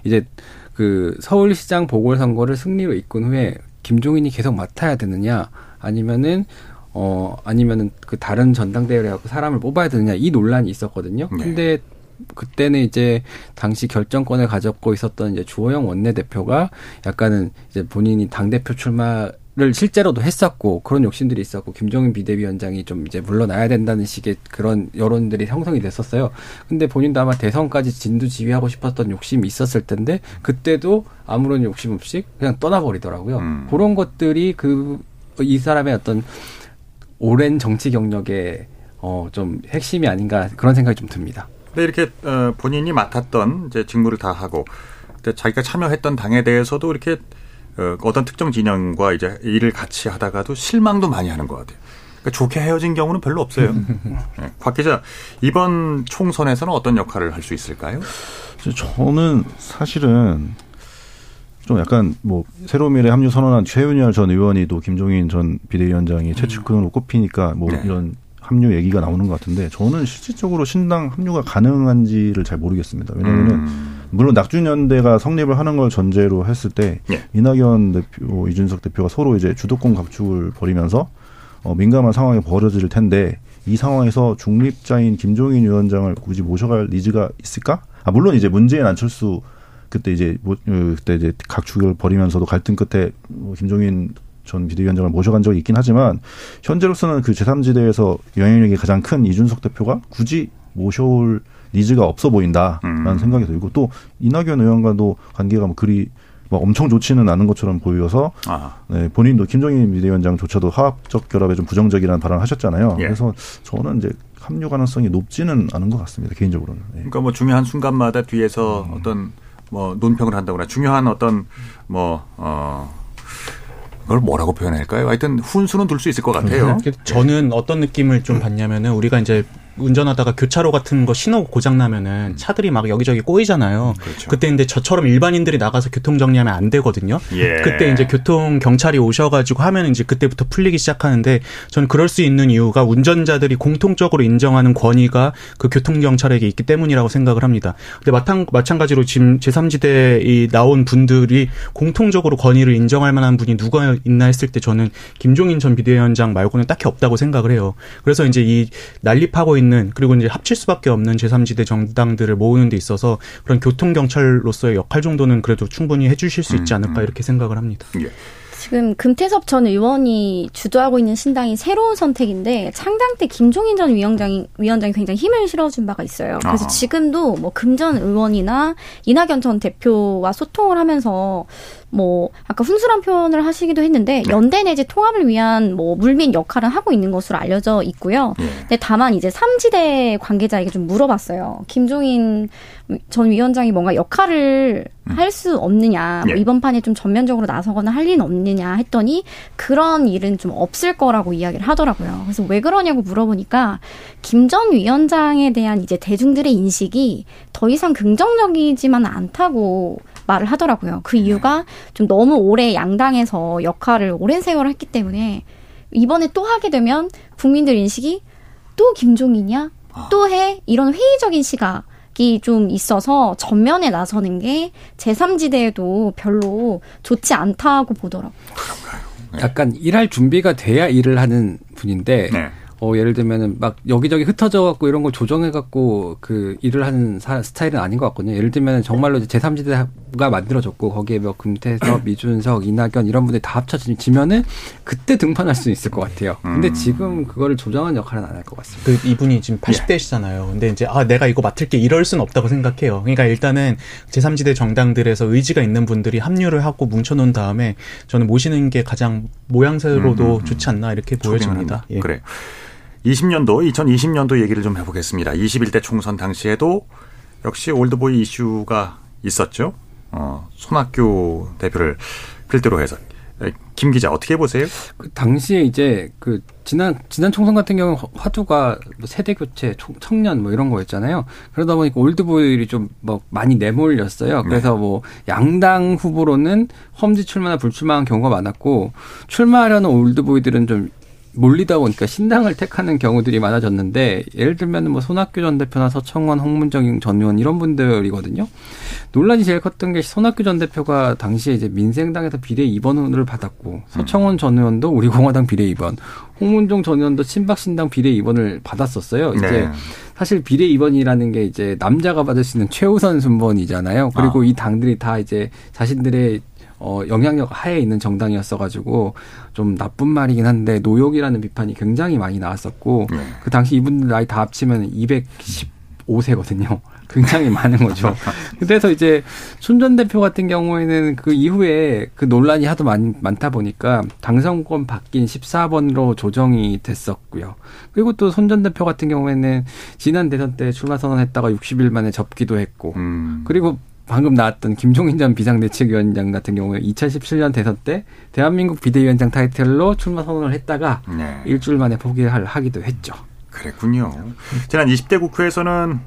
이제 그 서울시장 보궐선거를 승리로 이끈 후에 김종인이 계속 맡아야 되느냐 아니면은 어 아니면은 그 다른 전당대회를 갖고 사람을 뽑아야 되느냐 이 논란이 있었거든요. 네. 근데 그때는 이제 당시 결정권을 가졌고 있었던 이제 주호영 원내대표가 약간은 이제 본인이 당대표 출마 를 실제로도 했었고 그런 욕심들이 있었고 김종인 비대위원장이 좀 이제 물러나야 된다는 식의 그런 여론들이 형성이 됐었어요. 근데 본인도 아마 대선까지 진두지휘하고 싶었던 욕심이 있었을 텐데 그때도 아무런 욕심 없이 그냥 떠나버리더라고요. 음. 그런 것들이 그 이 사람의 어떤 오랜 정치 경력의 어 좀 핵심이 아닌가 그런 생각이 좀 듭니다. 근데 이렇게 어 본인이 맡았던 이제 직무를 다 하고 자기가 참여했던 당에 대해서도 이렇게 어, 어떤 특정 진영과 이제 일을 같이 하다가도 실망도 많이 하는 것 같아요. 그러니까 좋게 헤어진 경우는 별로 없어요. [LAUGHS] 네. 곽 기자, 이번 총선에서는 어떤 역할을 할 수 있을까요? 저는 사실은 좀 약간 뭐 새로운 미래 합류 선언한 최윤열 전 의원이 또 김종인 전 비대위원장이 최측근으로 꼽히니까 뭐 네. 이런 합류 얘기가 나오는 것 같은데 저는 실질적으로 신당 합류가 가능한지를 잘 모르겠습니다. 왜냐하면 음. 물론 낙준연대가 성립을 하는 걸 전제로 했을 때 네. 이낙연 대표, 이준석 대표가 서로 이제 주도권 각축을 벌이면서 어, 민감한 상황이 벌어질 텐데 이 상황에서 중립자인 김종인 위원장을 굳이 모셔갈 니즈가 있을까? 아 물론 이제 문재인 안철수 그때 이제 뭐, 어, 그때 이제 각축을 벌이면서도 갈등 끝에 뭐 김종인 전 비대위원장을 모셔간 적이 있긴 하지만 현재로서는 그 제3지대에서 영향력이 가장 큰 이준석 대표가 굳이 모셔올 니즈가 없어 보인다라는 음. 생각이 들고 또 이낙연 의원과도 관계가 뭐 그리 뭐 엄청 좋지는 않은 것처럼 보여서 네, 본인도 김정인 비대위원장조차도 화학적 결합에 좀 부정적이라는 발언을 하셨잖아요. 예. 그래서 저는 이제 합류 가능성이 높지는 않은 것 같습니다. 개인적으로는. 네. 그러니까 뭐 중요한 순간마다 뒤에서 음. 어떤 뭐 논평을 한다거나 중요한 어떤 뭐 어. 그걸 뭐라고 표현할까요? 하여튼 훈수는 둘 수 있을 것 같아요. 저는 어떤 느낌을 좀 받냐면은 우리가 이제 운전하다가 교차로 같은 거 신호 고장 나면은 음. 차들이 막 여기저기 꼬이잖아요. 그렇죠. 그때 이제 저처럼 일반인들이 나가서 교통 정리하면 안 되거든요. 예. 그때 이제 교통 경찰이 오셔가지고 하면 이제 그때부터 풀리기 시작하는데 저는 그럴 수 있는 이유가 운전자들이 공통적으로 인정하는 권위가 그 교통 경찰에게 있기 때문이라고 생각을 합니다. 근데 마찬 마찬가지로 지금 제3지대에 나온 분들이 공통적으로 권위를 인정할 만한 분이 누가 있나 했을 때 저는 김종인 전 비대위원장 말고는 딱히 없다고 생각을 해요. 그래서 이제 이 난립하고 있는 있는 그리고 이제 합칠 수밖에 없는 제3지대 정당들을 모으는 데 있어서 그런 교통 경찰로서의 역할 정도는 그래도 충분히 해주실 수 있지 음, 않을까 음. 이렇게 생각을 합니다. 예. 지금 금태섭 전 의원이 주도하고 있는 신당이 새로운 선택인데 창당 때 김종인 전 위원장이 위원장이 굉장히 힘을 실어준 바가 있어요. 그래서 아. 지금도 뭐 금전 의원이나 이낙연 전 대표와 소통을 하면서 뭐 아까 훈수란 표현을 하시기도 했는데 네. 연대 내지 통합을 위한 뭐 물밑 역할은 하고 있는 것으로 알려져 있고요. 네. 근데 다만 이제 삼지대 관계자에게 좀 물어봤어요. 김종인 전 위원장이 뭔가 역할을 음. 할수 없느냐, 뭐 예. 이번 판에 좀 전면적으로 나서거나 할 일은 없느냐 했더니 그런 일은 좀 없을 거라고 이야기를 하더라고요. 그래서 왜 그러냐고 물어보니까 김 전 위원장에 대한 이제 대중들의 인식이 더 이상 긍정적이지만 않다고 말을 하더라고요. 그 이유가 좀 너무 오래 양당에서 역할을 오랜 세월을 했기 때문에 이번에 또 하게 되면 국민들 인식이 또 김종인이야? 또 해? 이런 회의적인 시각 좀 있어서 전면에 나서는 게 제3지대에도 별로 좋지 않다고 보더라고요. 네. 약간 일할 준비가 돼야 일을 하는 분인데 네. 어, 예를 들면은 막 여기저기 흩어져 갖고 이런 걸 조정해 갖고 그 일을 하는 사, 스타일은 아닌 것 같거든요. 예를 들면은 정말로 이제 제3지대가 만들어졌고 거기에 뭐 금태섭, [CLEARS THROAT] 미준석, 이낙연 이런 분들이 다 합쳐지면은 그때 등판할 수 있을 것 같아요. 근데 음. 지금 그거를 조정하는 역할은 안 할 것 같습니다. 그 이분이 지금 80대시잖아요. 예. 근데 이제 아, 내가 이거 맡을게 이럴 수는 없다고 생각해요. 그러니까 일단은 제3지대 정당들에서 의지가 있는 분들이 합류를 하고 뭉쳐 놓은 다음에 저는 모시는 게 가장 모양새로도 음, 음, 음. 좋지 않나 이렇게 보여집니다. 예. 그래. 20년도, 2020년도 얘기를 좀 해보겠습니다. 21대 총선 당시에도 역시 올드보이 이슈가 있었죠. 어, 손학규 대표를 필두로 해서. 김 기자 어떻게 보세요? 그 당시에 이제 그 지난 지난 총선 같은 경우 화두가 뭐 세대 교체, 청년 뭐 이런 거였잖아요. 그러다 보니까 올드보이들이 좀 뭐 많이 내몰렸어요. 네. 그래서 네. 뭐 양당 후보로는 험지 출마나 불출마한 경우가 많았고 출마하려는 올드보이들은 좀 몰리다 보니까 신당을 택하는 경우들이 많아졌는데 예를 들면 뭐 손학규 전 대표나 서청원, 홍문정 전 의원 이런 분들이거든요. 논란이 제일 컸던 게 손학규 전 대표가 당시에 이제 민생당에서 비례 2번을 받았고 서청원 전 의원도 우리 공화당 비례 2번, 홍문종 전 의원도 친박신당 비례 2번을 받았었어요. 이제 네. 사실 비례 2번이라는 게 이제 남자가 받을 수 있는 최우선 순번이잖아요. 그리고 아. 이 당들이 다 이제 자신들의 어, 영향력 하에 있는 정당이었어가지고 좀 나쁜 말이긴 한데 노욕이라는 비판이 굉장히 많이 나왔었고 네. 그 당시 이분들 나이 다 합치면 215세거든요. [LAUGHS] 굉장히 많은 거죠. [LAUGHS] 그래서 이제 손전 대표 같은 경우에는 그 이후에 그 논란이 하도 많, 많다 보니까 당선권 바뀐 14번으로 조정이 됐었고요. 그리고 또 손 전 대표 같은 경우에는 지난 대선 때 출마 선언했다가 60일 만에 접기도 했고, 음. 그리고 방금 나왔던 김종인 전 비상대책위원장 같은 경우에 2017년 대선 때 대한민국 비대위원장 타이틀로 출마 선언을 했다가 네. 일주일 만에 포기를 하기도 했죠. 그랬군요. 지난 20대 국회에서는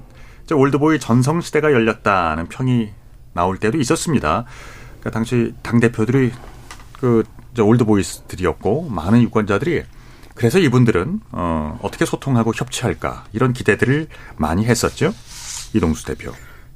올드보이 전성시대가 열렸다는 평이 나올 때도 있었습니다. 그러니까 당시 당대표들이 그 올드보이스들이었고 많은 유권자들이 그래서 이분들은 어, 어떻게 소통하고 협치할까 이런 기대들을 많이 했었죠. 이동수 대표.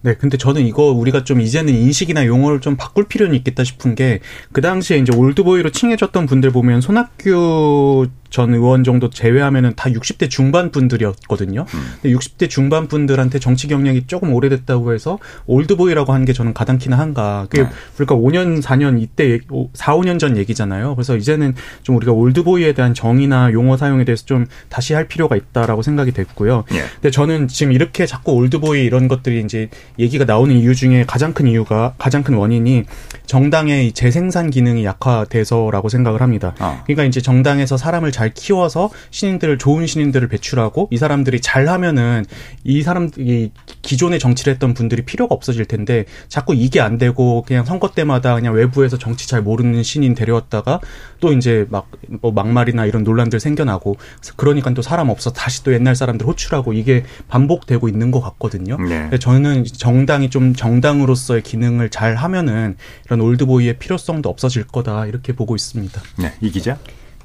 네, 근데 저는 이거 우리가 좀 이제는 인식이나 용어를 좀 바꿀 필요는 있겠다 싶은 게 그 당시에 이제 올드보이로 칭해졌던 분들 보면 손학규 전 의원 정도 제외하면은 다 60대 중반 분들이었거든요. 음. 근데 60대 중반 분들한테 정치 경력이 조금 오래됐다고 해서 올드보이라고 하는 게 저는 가당키나 한가. 그게 네. 그러니까 5년, 4년 이때 4, 5년 전 얘기잖아요. 그래서 이제는 좀 우리가 올드보이에 대한 정의나 용어 사용에 대해서 좀 다시 할 필요가 있다라고 생각이 됐고요. 네. 근데 저는 지금 이렇게 자꾸 올드보이 이런 것들이 이제 얘기가 나오는 이유 중에 가장 큰 이유가 가장 큰 원인이 정당의 재생산 기능이 약화돼서라고 생각을 합니다. 어. 그러니까 이제 정당에서 사람을 잘잘 키워서 신인들을 좋은 신인들을 배출하고 이 사람들이 잘하면은 이 사람들이 기존에 정치를 했던 분들이 필요가 없어질 텐데 자꾸 이게 안 되고 그냥 선거 때마다 그냥 외부에서 정치 잘 모르는 신인 데려왔다가 또 이제 막 뭐 막말이나 이런 논란들 생겨나고 그러니까 또 사람 없어 다시 또 옛날 사람들 호출하고 이게 반복되고 있는 것 같거든요. 네. 저는 정당이 좀 정당으로서의 기능을 잘 하면은 이런 올드보이의 필요성도 없어질 거다 이렇게 보고 있습니다. 네, 이 기자.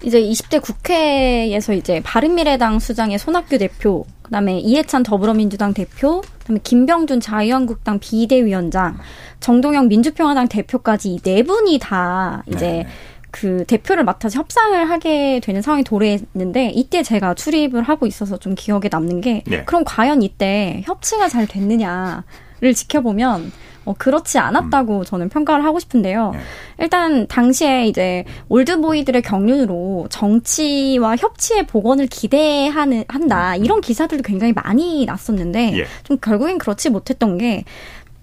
이제 20대 국회에서 이제 바른미래당 수장의 손학규 대표, 그다음에 이해찬 더불어민주당 대표, 그다음에 김병준 자유한국당 비대위원장, 정동영 민주평화당 대표까지 이 네 분이 다 이제 네. 그 대표를 맡아서 협상을 하게 되는 상황이 도래했는데 이때 제가 출입을 하고 있어서 좀 기억에 남는 게 네. 그럼 과연 이때 협치가 잘 됐느냐를 지켜보면 어, 그렇지 않았다고 음. 저는 평가를 하고 싶은데요. 네. 일단 당시에 이제 올드보이들의 경륜으로 정치와 협치의 복원을 기대하는 한다 음. 이런 기사들도 굉장히 많이 났었는데 예. 좀 결국엔 그렇지 못했던 게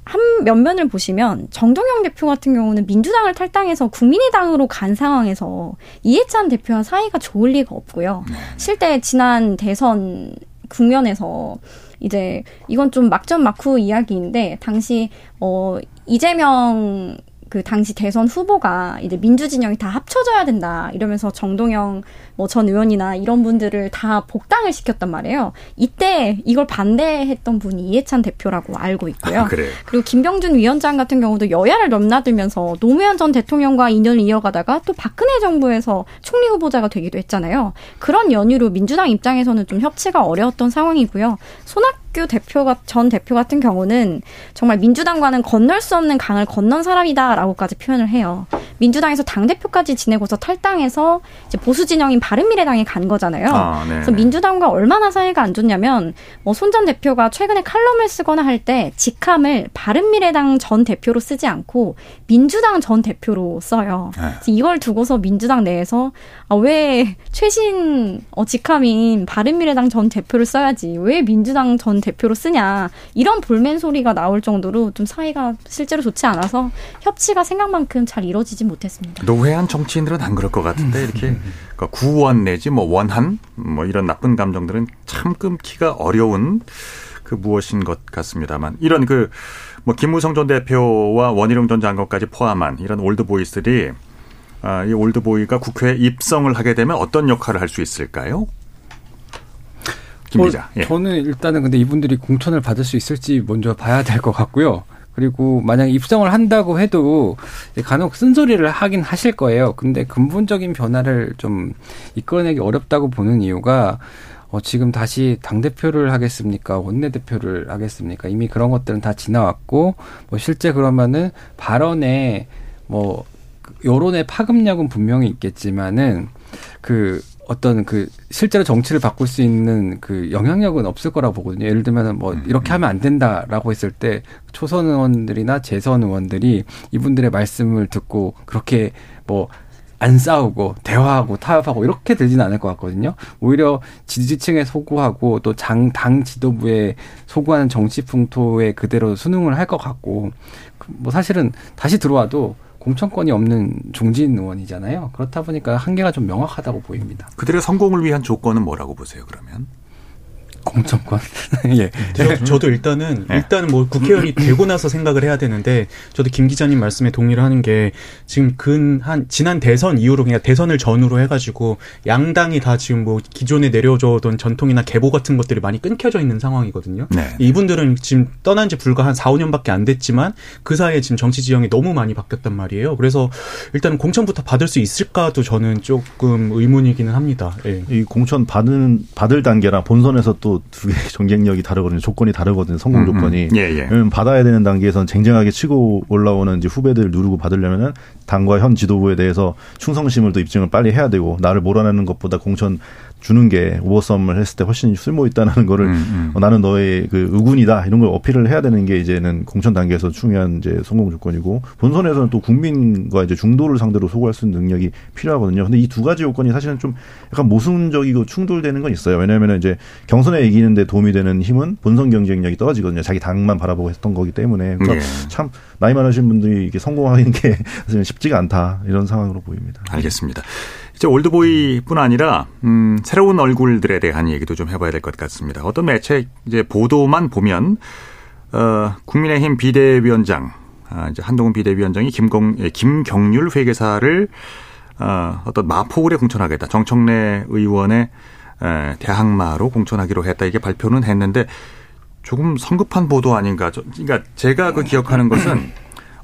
한 면면을 보시면 정동영 대표 같은 경우는 민주당을 탈당해서 국민의당으로 간 상황에서 이해찬 대표와 사이가 좋을 리가 없고요. 네. 실제 지난 대선 국면에서 이제 이건 좀 막전 막후 이야기인데 당시 어 이재명 그 당시 대선 후보가 이제 민주진영이 다 합쳐져야 된다 이러면서 정동영 뭐 전 의원이나 이런 분들을 다 복당을 시켰단 말이에요. 이때 이걸 반대했던 분이 이해찬 대표라고 알고 있고요. 아, 그리고 김병준 위원장 같은 경우도 여야를 넘나들면서 노무현 전 대통령과 인연을 이어가다가 또 박근혜 정부에서 총리 후보자가 되기도 했잖아요. 그런 연유로 민주당 입장에서는 좀 협치가 어려웠던 상황이고요. 손학 이 학규 대표가 전 대표 같은 경우는 정말 민주당과는 건널 수 없는 강을 건넌 사람이다라고까지 표현을 해요. 민주당에서 당 대표까지 지내고서 탈당해서 이제 보수 진영인 바른미래당에 간 거잖아요. 아, 네, 그래서 네. 민주당과 얼마나 사이가 안 좋냐면 뭐 손 전 대표가 최근에 칼럼을 쓰거나 할 때 직함을 바른미래당 전 대표로 쓰지 않고 민주당 전 대표로 써요. 네. 이걸 두고서 민주당 내에서 아, 왜 최신 어, 직함인 바른미래당 전 대표를 써야지 왜 민주당 전 대표 로 쓰냐 이런 볼멘 소리가 나올 정도로 좀 사이가 실제로 좋지 않아서 협치가 생각만큼 잘 이루어지지 못했습니다. 노회한 정치인들은 안 그럴 것 같은데 이렇게 그러니까 구원 내지 뭐 원한 뭐 이런 나쁜 감정들은 참 끊기가 어려운 그 무엇인 것 같습니다만 이런 그 뭐 김무성 전 대표와 원희룡 전 장관까지 포함한 이런 올드보이들이 아, 이 올드보이가 국회에 입성을 하게 되면 어떤 역할을 할 수 있을까요? 김 기자. 예. 저는 일단은 근데 이분들이 공천을 받을 수 있을지 먼저 봐야 될 것 같고요. 그리고 만약 입성을 한다고 해도 간혹 쓴소리를 하긴 하실 거예요. 근데 근본적인 변화를 좀 이끌어내기 어렵다고 보는 이유가 어, 지금 다시 당대표를 하겠습니까? 원내대표를 하겠습니까? 이미 그런 것들은 다 지나왔고, 뭐 실제 그러면은 발언에 뭐, 여론의 파급력은 분명히 있겠지만은, 그, 어떤 그 실제로 정치를 바꿀 수 있는 그 영향력은 없을 거라고 보거든요. 예를 들면 뭐 음, 이렇게 음. 하면 안 된다라고 했을 때 초선 의원들이나 재선 의원들이 이분들의 말씀을 듣고 그렇게 뭐 안 싸우고 대화하고 타협하고 이렇게 되지는 않을 것 같거든요. 오히려 지지층에 소구하고 또 장 당 지도부에 소구하는 정치 풍토에 그대로 순응을 할 것 같고 그뭐 사실은 다시 들어와도 공천권이 없는 중진 의원이잖아요. 그렇다 보니까 한계가 좀 명확하다고 보입니다. 그들의 성공을 위한 조건은 뭐라고 보세요, 그러면? 공천권. [LAUGHS] 예. 저, 저도 일단은 네. 일단은 뭐 국회의원이 되고 나서 생각을 해야 되는데 저도 김 기자님 말씀에 동의를 하는 게 지금 근 한 지난 대선 이후로 그냥 대선을 전후로 해가지고 양당이 다 지금 뭐 기존에 내려줘던 전통이나 계보 같은 것들이 많이 끊겨져 있는 상황이거든요. 네. 이분들은 지금 떠난 지 불과 한 4, 5년밖에 안 됐지만 그 사이에 지금 정치 지형이 너무 많이 바뀌었단 말이에요. 그래서 일단 공천부터 받을 수 있을까도 저는 조금 의문이기는 합니다. 예. 이 공천 받는 받을 단계랑 본선에서 또 두개 경쟁력이 [LAUGHS] 다르거든요. 조건이 다르거든요. 성공 음, 음. 조건이. 예, 예. 왜냐면 받아야 되는 단계에선 쟁쟁하게 치고 올라오는 이제 후배들 누르고 받으려면은 당과 현 지도부에 대해서 충성심을 또 입증을 빨리 해야 되고 나를 몰아내는 것보다 공천 주는 게 오버썸을 했을 때 훨씬 쓸모 있다는 거를 음, 음. 어, 나는 너의 그 의군이다 이런 걸 어필을 해야 되는 게 이제는 공천 단계에서 중요한 이제 성공 조건이고 본선에서는 또 국민과 이제 중도를 상대로 소구할 수 있는 능력이 필요하거든요. 근데 이 두 가지 요건이 사실은 좀 약간 모순적이고 충돌되는 건 있어요. 왜냐하면 이제 경선에 이기는데 도움이 되는 힘은 본선 경쟁력이 떨어지거든요. 자기 당만 바라보고 했던 거기 때문에 그러니까 네. 참 나이 많으신 분들이 이게 성공하는 게 [LAUGHS] 사실 쉽지가 않다 이런 상황으로 보입니다. 알겠습니다. 이제 올드보이뿐 아니라 음, 새로운 얼굴들에 대한 얘기도 좀 해봐야 될 것 같습니다. 어떤 매체 이제 보도만 보면 어, 국민의힘 비대위원장 아, 이제 한동훈 비대위원장이 김공 예, 김경률 회계사를 어, 어떤 마포구에 공천하겠다. 정청래 의원의 에, 대항마로 공천하기로 했다. 이게 발표는 했는데 조금 성급한 보도 아닌가. 그러니까 제가 그 기억하는 것은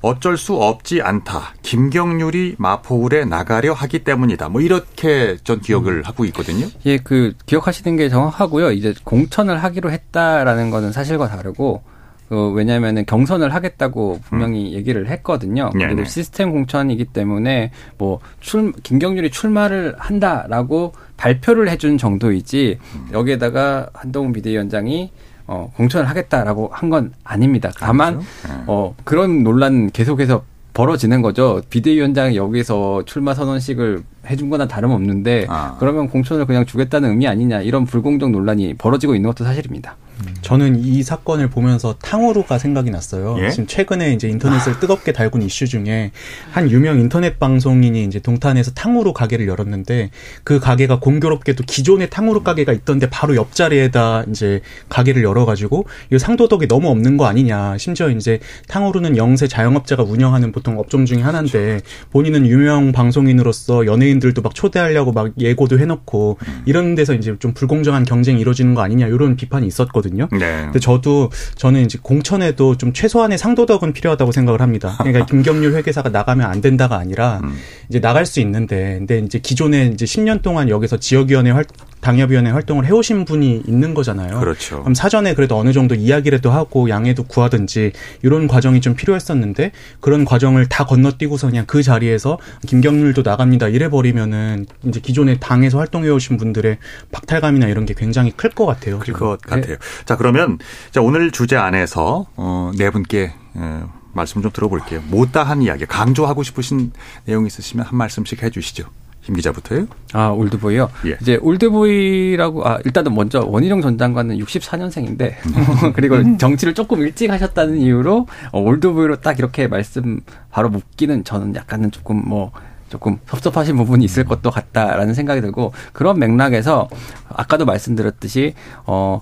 어쩔 수 없지 않다. 김경률이 마포울에 나가려 하기 때문이다. 뭐 이렇게 전 기억을 음. 하고 있거든요. 예, 그 기억하시는 게 정확하고요. 이제 공천을 하기로 했다라는 거는 사실과 다르고 그 왜냐하면은 경선을 하겠다고 분명히 음. 얘기를 했거든요. 네네. 그리고 시스템 공천이기 때문에 뭐 출 김경률이 출마를 한다라고 발표를 해준 정도이지 음. 여기에다가 한동훈 비대위원장이 어, 공천을 하겠다라고 한 건 아닙니다. 다만 그렇죠? 네. 어, 그런 논란 계속해서 벌어지는 거죠. 비대위원장이 여기서 출마 선언식을 해준 거나 다름없는데 아. 그러면 공천을 그냥 주겠다는 의미 아니냐 이런 불공정 논란이 벌어지고 있는 것도 사실입니다. 저는 이 사건을 보면서 탕후루가 생각이 났어요. 예? 지금 최근에 이제 인터넷을 아. 뜨겁게 달군 이슈 중에 한 유명 인터넷 방송인이 이제 동탄에서 탕후루 가게를 열었는데 그 가게가 공교롭게도 기존의 탕후루 가게가 있던데 바로 옆자리에다 이제 가게를 열어가지고 이거 상도덕이 너무 없는 거 아니냐. 심지어 이제 탕후루는 영세 자영업자가 운영하는 보통 업종 중에 하나인데 그렇죠. 본인은 유명 방송인으로서 연예인들도 막 초대하려고 막 예고도 해놓고 음. 이런 데서 이제 좀 불공정한 경쟁이 이루어지는 거 아니냐 이런 비판이 있었거든요. 네. 근데 저도 저는 이제 공천에도 좀 최소한의 상도덕은 필요하다고 생각을 합니다. 그러니까 [LAUGHS] 김경률 회계사가 나가면 안 된다가 아니라 음. 이제 나갈 수 있는데 근데 이제 기존에 이제 10년 동안 여기서 지역위원회 활 당협위원회 활동을 해오신 분이 있는 거잖아요. 그렇죠. 그럼 사전에 그래도 어느 정도 이야기라도 하고 양해도 구하든지 이런 과정이 좀 필요했었는데 그런 과정을 다 건너뛰고서 그냥 그 자리에서 김경률도 나갑니다 이래 버리면은 이제 기존에 당에서 활동해오신 분들의 박탈감이나 이런 게 굉장히 클 것 같아요. 클 것 같아요. 네. 자 그러면 자 오늘 주제 안에서 어, 네 분께 어, 말씀 좀 들어볼게요. 못다한 이야기 강조하고 싶으신 내용 있으시면 한 말씀씩 해주시죠. 김 기자부터요? 아, 올드보이요? 예. 이제 올드보이라고, 아, 일단은 먼저 원희룡 전 장관은 64년생인데, [LAUGHS] 그리고 음. 정치를 조금 일찍 하셨다는 이유로, 어, 올드보이로 딱 이렇게 말씀 바로 묶기는 저는 약간은 조금 뭐, 조금 섭섭하신 부분이 있을 것도 같다라는 생각이 들고, 그런 맥락에서, 아까도 말씀드렸듯이, 어,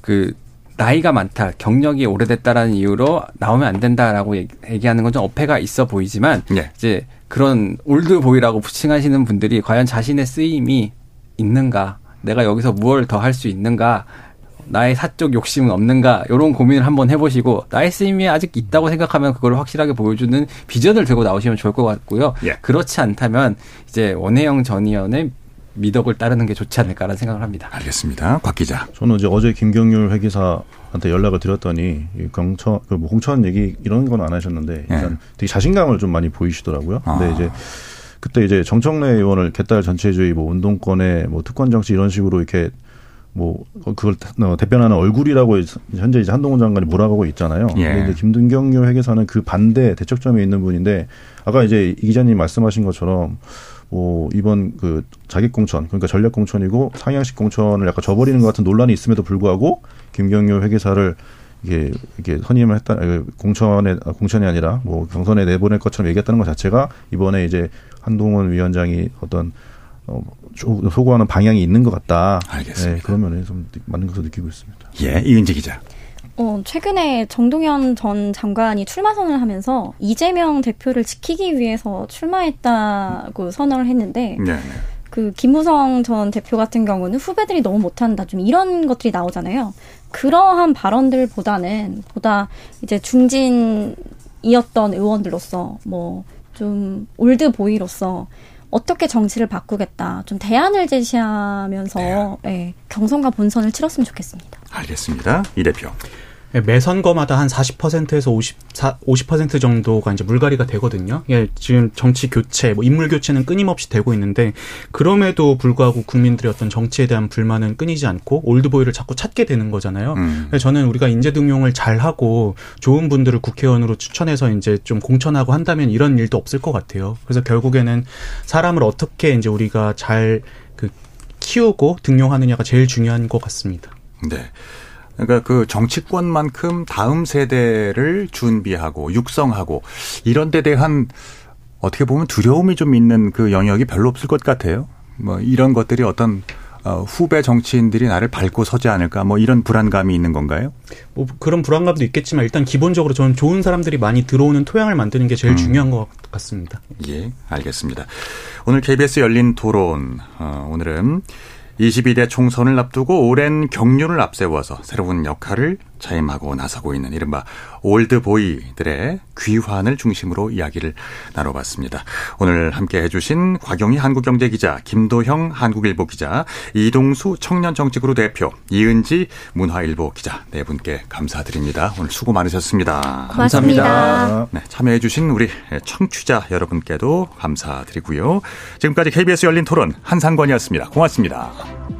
그, 나이가 많다, 경력이 오래됐다라는 이유로 나오면 안 된다라고 얘기하는 건 좀 어폐가 있어 보이지만, 예. 이제 그런 올드보이라고 부칭하시는 분들이 과연 자신의 쓰임이 있는가, 내가 여기서 무엇을 더 할 수 있는가, 나의 사적 욕심은 없는가, 이런 고민을 한번 해보시고, 나의 쓰임이 아직 있다고 생각하면 그걸 확실하게 보여주는 비전을 들고 나오시면 좋을 것 같고요. 예. 그렇지 않다면, 이제 원혜영 전 의원의 미덕을 따르는 게 좋지 않을까라는 생각을 합니다. 알겠습니다. 곽 기자. 저는 이제 어제 김경률 회계사 한테 연락을 드렸더니 경천 그뭐 공천 얘기 이런 건 안 하셨는데 네. 일단 되게 자신감을 좀 많이 보이시더라고요. 근데 아. 이제 그때 이제 정청래 의원을 개딸 전체주의 뭐 운동권에 뭐 특권 정치 이런 식으로 이렇게 뭐 그걸 어, 대변하는 얼굴이라고 현재 이제 한동훈 장관이 몰아가고 있잖아요. 예. 근데 이제 김등경유 회계사는 그 반대 대척점에 있는 분인데 아까 이제 이 기자님 말씀하신 것처럼 뭐 이번 그 자객 공천 그러니까 전략 공천이고 상향식 공천을 약간 저버리는 것 같은 논란이 있음에도 불구하고 김경유 회계사를 이게 이게 선임을 했다 공천에 공천이 아니라 뭐 경선에 내보낼 것처럼 얘기했다는 것 자체가 이번에 이제 한동훈 위원장이 어떤 어, 소구하는 방향이 있는 것 같다. 알겠습니다. 네, 그런 면에 좀 맞는 것으로 느끼고 있습니다. 예, 이은지 기자. 어, 최근에 정동현 전 장관이 출마 선언을 하면서 이재명 대표를 지키기 위해서 출마했다고 선언을 했는데 네. 네. 그 김무성 전 대표 같은 경우는 후배들이 너무 못한다 좀 이런 것들이 나오잖아요. 그러한 발언들보다는 보다 이제 중진이었던 의원들로서 뭐 좀 올드 보이로서 어떻게 정치를 바꾸겠다 좀 대안을 제시하면서 네. 네, 경선과 본선을 치렀으면 좋겠습니다. 알겠습니다. 이 대표. 예, 매 선거마다 한 40%에서 54, 50% 정도가 이제 물갈이가 되거든요. 예, 지금 정치 교체, 뭐 인물 교체는 끊임없이 되고 있는데 그럼에도 불구하고 국민들의 어떤 정치에 대한 불만은 끊이지 않고 올드보이를 자꾸 찾게 되는 거잖아요. 음. 저는 우리가 인재 등용을 잘 하고 좋은 분들을 국회의원으로 추천해서 이제 좀 공천하고 한다면 이런 일도 없을 것 같아요. 그래서 결국에는 사람을 어떻게 이제 우리가 잘그 키우고 등용하느냐가 제일 중요한 것 같습니다. 네. 그러니까 그 정치권만큼 다음 세대를 준비하고 육성하고 이런 데 대한 어떻게 보면 두려움이 좀 있는 그 영역이 별로 없을 것 같아요. 뭐 이런 것들이 어떤 어, 후배 정치인들이 나를 밟고 서지 않을까 뭐 이런 불안감이 있는 건가요? 뭐 그런 불안감도 있겠지만 일단 기본적으로 저는 좋은 사람들이 많이 들어오는 토양을 만드는 게 제일 음. 중요한 것 같습니다. 예, 알겠습니다. 오늘 KBS 열린 토론 어, 오늘은 22대 총선을 앞두고 오랜 경륜을 앞세워서 새로운 역할을 자임하고 나서고 있는 이른바 올드보이들의 귀환을 중심으로 이야기를 나눠봤습니다. 오늘 함께 해주신 곽영희 한국경제기자, 김도형 한국일보 기자, 이동수 청년정치그룹 대표, 이은지 문화일보 기자 네 분께 감사드립니다. 오늘 수고 많으셨습니다. 고맙습니다. 감사합니다. 네, 참여해주신 우리 청취자 여러분께도 감사드리고요. 지금까지 KBS 열린 토론 한상권이었습니다. 고맙습니다.